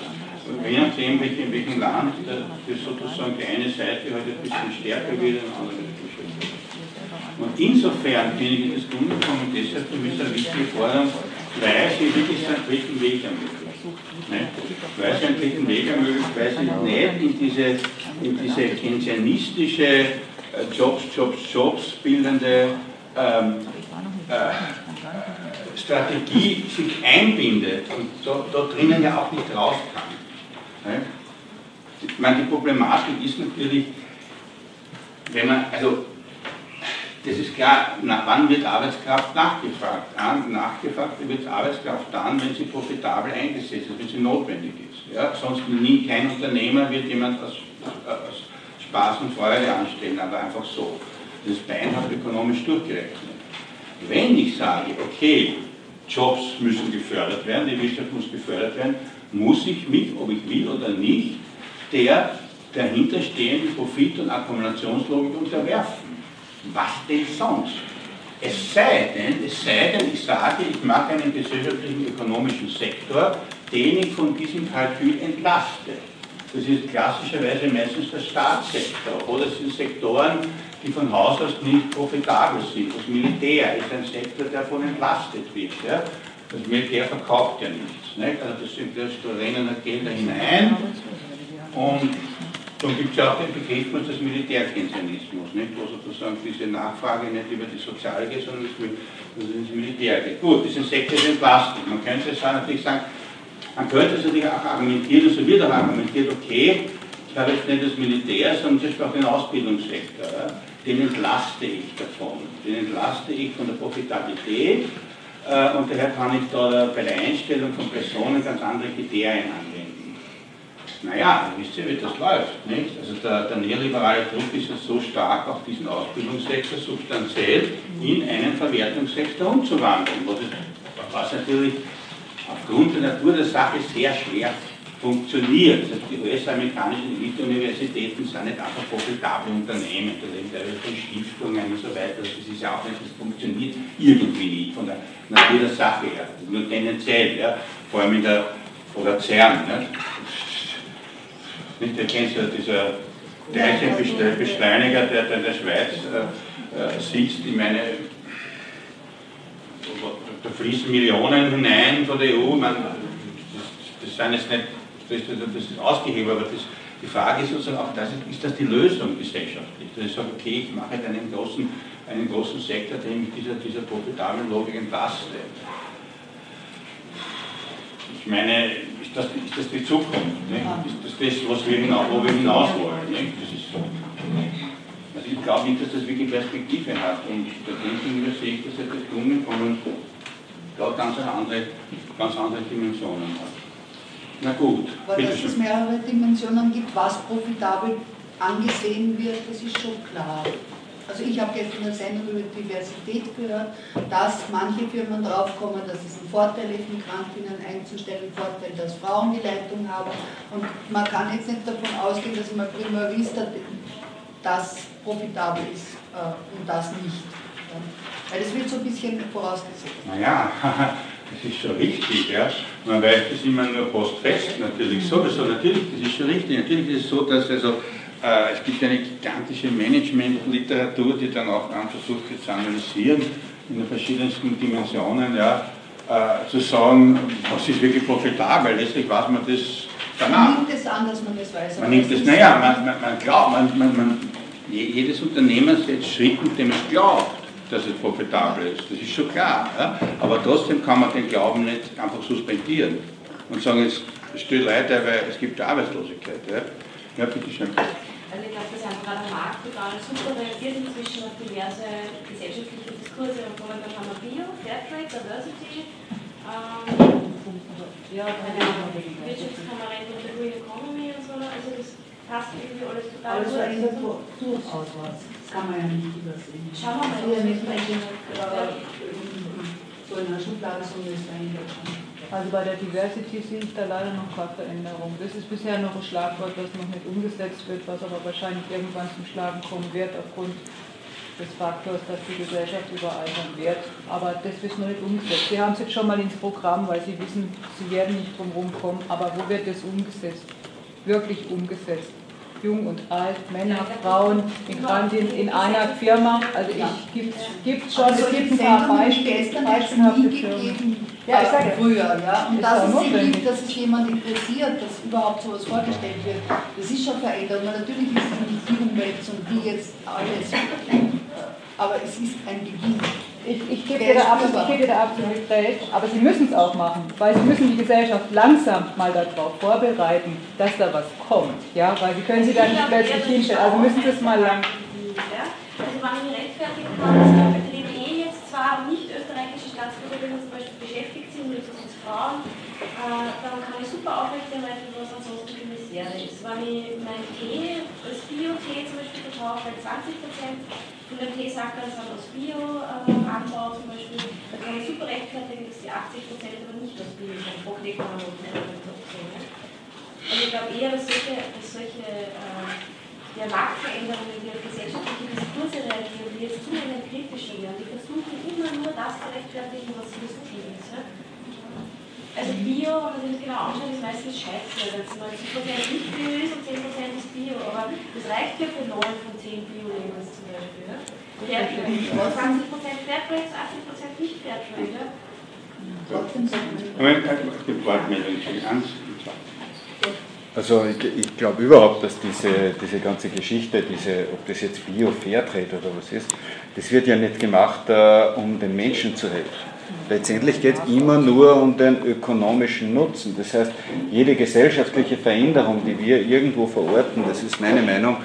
je nachdem, in welchem Land das sozusagen die eine Seite halt ein bisschen stärker wird, und andere ein bisschen schwächer. Und insofern finde ich das Grundeinkommen deshalb für mich eine wichtige Forderung, weil sie wirklich einen welchen Weg ermöglicht. Ne? Weil sie einen welchen Weg weil sie nicht in diese, in diese keynesianistische äh, Jobs, Jobs, Jobs bildende ähm, äh, Strategie sich einbindet und da, da drinnen ja auch nicht raus kann. Ich meine, die Problematik ist natürlich, wenn man, also das ist klar, na, wann wird Arbeitskraft nachgefragt? Nachgefragt wird Arbeitskraft dann, wenn sie profitabel eingesetzt ist, wenn sie notwendig ist. Ja, sonst nie kein Unternehmer wird jemand aus, aus Spaß und Freude anstellen, aber einfach so. Das ist beinhart ökonomisch durchgerechnet. Wenn ich sage, okay, Jobs müssen gefördert werden, die Wirtschaft muss gefördert werden, muss ich mich, ob ich will oder nicht, der dahinterstehenden Profit- und Akkumulationslogik unterwerfen. Was denn sonst? Es sei denn, es sei denn, ich sage, ich mache einen gesellschaftlichen ökonomischen Sektor, den ich von diesem Kalkül entlaste. Das ist klassischerweise meistens der Staatssektor oder es sind Sektoren, die von Haus aus nicht profitabel sind. Das Militär ist ein Sektor, der davon entlastet wird. Ja? Das Militär verkauft ja nichts. Nicht? Also das, sind, das da rennen halt Gelder hinein und dann gibt es ja auch den Begriff des Militärkeynesianismus, nicht? wo sozusagen diese Nachfrage nicht über die Soziale geht, sondern ins Militär geht. Gut, das sind Sektor entlastet. Man könnte es natürlich sagen, man könnte es natürlich auch argumentieren, so wird auch argumentiert, okay, ich habe jetzt nicht das Militär, sondern Beispiel auch den Ausbildungssektor. Den entlaste ich davon. Den entlaste ich von der Profitabilität äh, und daher kann ich da bei der Einstellung von Personen ganz andere Kriterien anwenden. Naja, wisst ihr, wie das läuft. Nicht? Also der, der neoliberale Druck ist ja so stark, auch diesen Ausbildungssektor substanziell in einen Verwertungssektor umzuwandeln, was, natürlich aufgrund der Natur der Sache sehr schwer funktioniert. Also die US-amerikanischen Elite-Universitäten sind nicht einfach profitable Unternehmen, da leben teilweise von Stiftungen und so weiter. Das ist ja auch nicht, das funktioniert irgendwie nicht von der Natur der Sache her. Nur tendenziell, ja. vor allem in der, oder CERN. Ne? Nicht, ja dieser Teilchenbeschleuniger, der, der in der Schweiz äh, äh, sitzt. Ich meine, da fließen Millionen hinein von der EU. Man, das, das jetzt nicht das, das ist ausgehebelt, aber das, die Frage ist sozusagen auch, das ist, das die Lösung gesellschaftlich? Dass ich sage, okay, ich mache einen großen, einen großen Sektor, den mit dieser, dieser profitablen Logik entlaste. Ich meine, das, ist das die Zukunft? Ne? Ist das das, was wir hinaus, wo wir hinaus wollen? Ne? Das ist, also ich glaube nicht, dass das wirklich Perspektive hat. Und gegenüber sehe ich, dass das Gelungen kommen, dort ganz andere, ganz andere Dimensionen hat. Na gut. Aber dass es mehrere Dimensionen gibt, was profitabel angesehen wird, das ist schon klar. Also ich habe gestern eine Sendung über Diversität gehört, dass manche Firmen draufkommen, dass es ein Vorteil ist, Migrantinnen einzustellen, ein Vorteil, dass Frauen die Leitung haben. Und man kann jetzt nicht davon ausgehen, dass immer prima vista das profitabel ist äh, und das nicht. Weil das wird so ein bisschen vorausgesetzt. Naja, [laughs] das ist schon richtig, ja. Man weiß das immer nur postfest, natürlich sowieso, natürlich, das ist schon richtig. Natürlich ist es so, dass also, äh, es gibt eine gigantische Management-Literatur, die dann auch versucht zu analysieren in den verschiedensten Dimensionen, ja, äh, zu sagen, was ist wirklich profitabel. Letztlich weiß man das danach. Man nimmt es an, dass man das weiß. Man nimmt es, naja, man, man, man glaubt, man, man, man, jedes Unternehmen setzt Schritt, mit dem es glaubt dass es profitabel ist. Das ist schon klar. Ja? Aber trotzdem kann man den Glauben nicht einfach suspendieren und sagen, es steht leider, weil es gibt Arbeitslosigkeit. Ja, ja bitteschön. Also ich glaube, dass einfach gerade der Markt total super reagiert inzwischen auf diverse gesellschaftliche Diskurse. Und vorhin dann haben wir Bio, Fairtrade, Diversity, ähm, ja, Wirtschaftskammerent und der Green Economy und so. Also das passt irgendwie alles total gut. Also ein durchaus was kann man ja nicht übersehen. Schauen wir mal, ob nicht so in der Schublade, sondern ist dahinter also bei der Diversity sehe ich da leider noch keine Veränderung. Das ist bisher noch ein Schlagwort, das noch nicht umgesetzt wird, was aber wahrscheinlich irgendwann zum Schlagen kommen wird aufgrund des Faktors, dass die Gesellschaft überaltern wird. Aber das ist noch nicht umgesetzt. Sie haben es jetzt schon mal ins Programm, weil Sie wissen, Sie werden nicht drum kommen. Aber wo wird das umgesetzt? Wirklich umgesetzt? Jung und alt, Männer, Frauen, Migrantinnen in einer Firma. Also ich gibt es schon, also es gibt ein paar Beispiele, beispielhafte Firmen. Ja, ich sage früher, ja. Und dass es, sich, dass es jemand interessiert, dass überhaupt sowas vorgestellt wird, das ist schon Veränderung. Natürlich ist es nicht die Umwälzung, die jetzt alles, aber es ist ein Beginn. Ich, ich gebe dir, da absolut, geb dir da absolut recht, aber sie müssen es auch machen, weil sie müssen die Gesellschaft langsam mal darauf vorbereiten, dass da was kommt. Ja? Weil sie können sie dann nicht plötzlich hinstellen. Also müssen sie es mal lang. Also rechtfertigen kann, dass die BDE jetzt zwar nicht österreichische Staatsbürgerinnen zum Beispiel beschäftigt sind, wie das Frauen, äh, dann kann ich super aufrechterhalten, was ansonsten Misere ist. Wenn ich mein Tee, als Bio-Tee zum Beispiel bei 20 Prozent von den Teesackern sind aus Bio-Anbau äh, zum Beispiel, da kann ich super rechtfertigen, dass die 80 Prozent aber nicht aus Bio sind. Man nicht Also ich glaube eher, dass solche, dass solche äh, ja, Marktveränderungen, die auf gesellschaftliche Diskurse reagieren, die jetzt zunehmend kritischer werden, die versuchen immer nur das zu rechtfertigen, was so ist. Ja? Also Bio, wenn man sich das genau anschaut, ist meistens scheiße, wenn es 90% nicht Bio ist und 10% ist Bio. Aber das reicht ja für 9 von 10 Bio-Labels zum Beispiel. Ja? Fairtrade. 20% Fairtrade, 80% nicht Fairtrade. Ja? Also ich, ich glaube überhaupt, dass diese, diese ganze Geschichte, diese, ob das jetzt Bio, Fairtrade oder was ist, das wird ja nicht gemacht, uh, um den Menschen zu helfen. Letztendlich geht es immer nur um den ökonomischen Nutzen. Das heißt, jede gesellschaftliche Veränderung, die wir irgendwo verorten, das ist meine Meinung,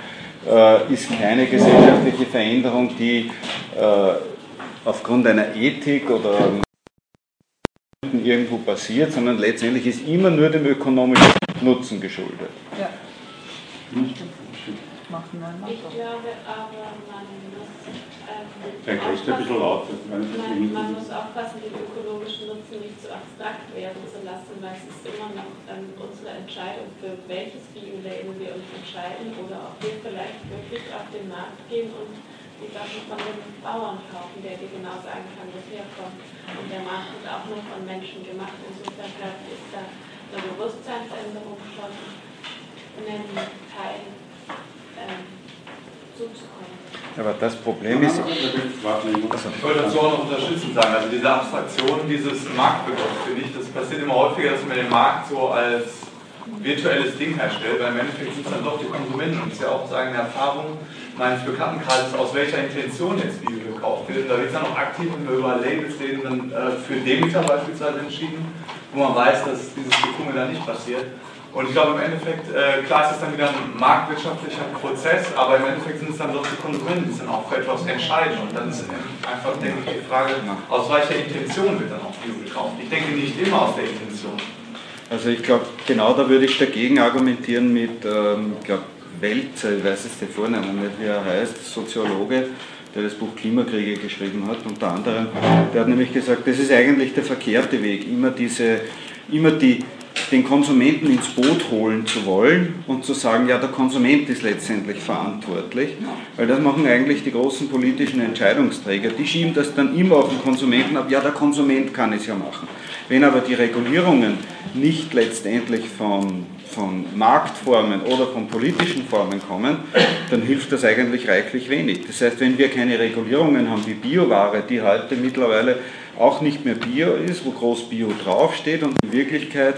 äh, ist keine gesellschaftliche Veränderung, die äh, aufgrund einer Ethik oder irgendwo passiert, sondern letztendlich ist immer nur dem ökonomischen Nutzen geschuldet. Ja. Ich glaube aber, man muss, ähm, aufpassen, man, man muss aufpassen, den ökologischen Nutzen nicht zu abstrakt werden zu lassen, weil es ist immer noch ähm, unsere Entscheidung, für welches Bio-Label wir uns entscheiden oder ob wir vielleicht wirklich auf den Markt gehen und die Sachen von dem Bauern kaufen, der dir genau sagen kann, wo es herkommt. Und der Markt ist auch nur von Menschen gemacht. Insofern glaube ich, ist da eine Bewusstseinsänderung schon einen Teil ähm, zuzukommen. Aber das Problem ist. Ich wollte dazu auch noch unterstützend sagen, also diese Abstraktion dieses Marktbegriffs, finde ich, das passiert immer häufiger, dass man den Markt so als virtuelles Ding herstellt, weil im Endeffekt sind es dann doch die Konsumenten. Und das ist ja auch sagen, eine Erfahrung meines Bekanntenkreises, aus welcher Intention jetzt Video gekauft wird. Und da wird es dann auch aktiv, über Labels reden, dann äh, für Demeter beispielsweise entschieden, wo man weiß, dass dieses Gefummel da nicht passiert. Und ich glaube im Endeffekt, äh, klar ist es dann wieder ein marktwirtschaftlicher Prozess, aber im Endeffekt sind es dann doch die Konsumenten, die dann auch für etwas entscheiden. Und dann ist einfach, denke ich, die Frage, aus welcher Intention wird dann auch Video gekauft. Ich denke nicht immer aus der Intention. Also ich glaube, genau da würde ich dagegen argumentieren mit, ähm, ich glaube, Welze, ich weiß es der Vornamen nicht, wie er heißt, Soziologe, der das Buch Klimakriege geschrieben hat, unter anderem, der hat nämlich gesagt, das ist eigentlich der verkehrte Weg, immer diese, immer die, den Konsumenten ins Boot holen zu wollen und zu sagen, ja, der Konsument ist letztendlich verantwortlich, weil das machen eigentlich die großen politischen Entscheidungsträger. Die schieben das dann immer auf den Konsumenten ab, ja, der Konsument kann es ja machen. Wenn aber die Regulierungen nicht letztendlich von, von Marktformen oder von politischen Formen kommen, dann hilft das eigentlich reichlich wenig. Das heißt, wenn wir keine Regulierungen haben wie Bioware, die heute mittlerweile auch nicht mehr Bio ist, wo groß Bio draufsteht und in Wirklichkeit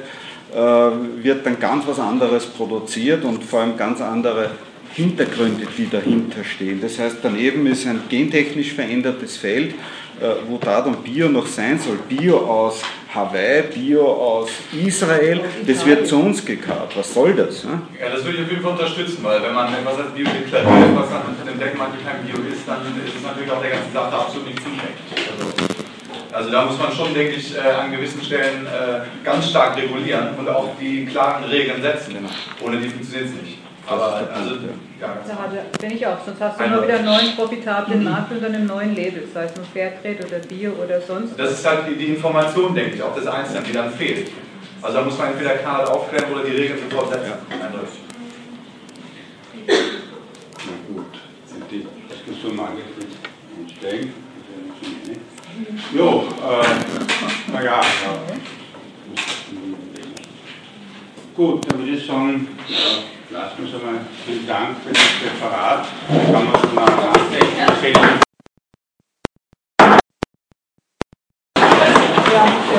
wird dann ganz was anderes produziert und vor allem ganz andere Hintergründe, die dahinter stehen. Das heißt, daneben ist ein gentechnisch verändertes Feld, äh, wo da dann Bio noch sein soll. Bio aus Hawaii, Bio aus Israel, das wird zu uns gekarrt. Was soll das? Ne? Ja, das würde ich auf jeden Fall unterstützen, weil wenn man etwas als Bio deklariert, was dann unter dem Deckmantel kein Bio ist, dann ist es natürlich auch der ganzen Sache absolut nicht zuträglich. Also, da muss man schon, denke ich, äh, an gewissen Stellen äh, ganz stark regulieren und auch die klaren Regeln setzen. Genau. Ohne die funktioniert es nicht. Aber also, ja. Da bin ich auch, sonst hast du immer wieder einen neuen profitablen Markt unter einem neuen Label, sei es nun Fairtrade oder Bio oder sonst. Das ist halt die, die Information, denke ich, auch des Einzelnen, die dann fehlt. Also da muss man entweder Kanal aufklären oder die Regeln sofort setzen. Ja. Eindeutig. Na gut, sind die Diskussion angefangen einsteigen? Jo, äh, naja. Gut, dann würde ich sagen, äh, lassen wir uns einmal. Vielen Dank für das Referat. Kann man es mal ansehen. Ja.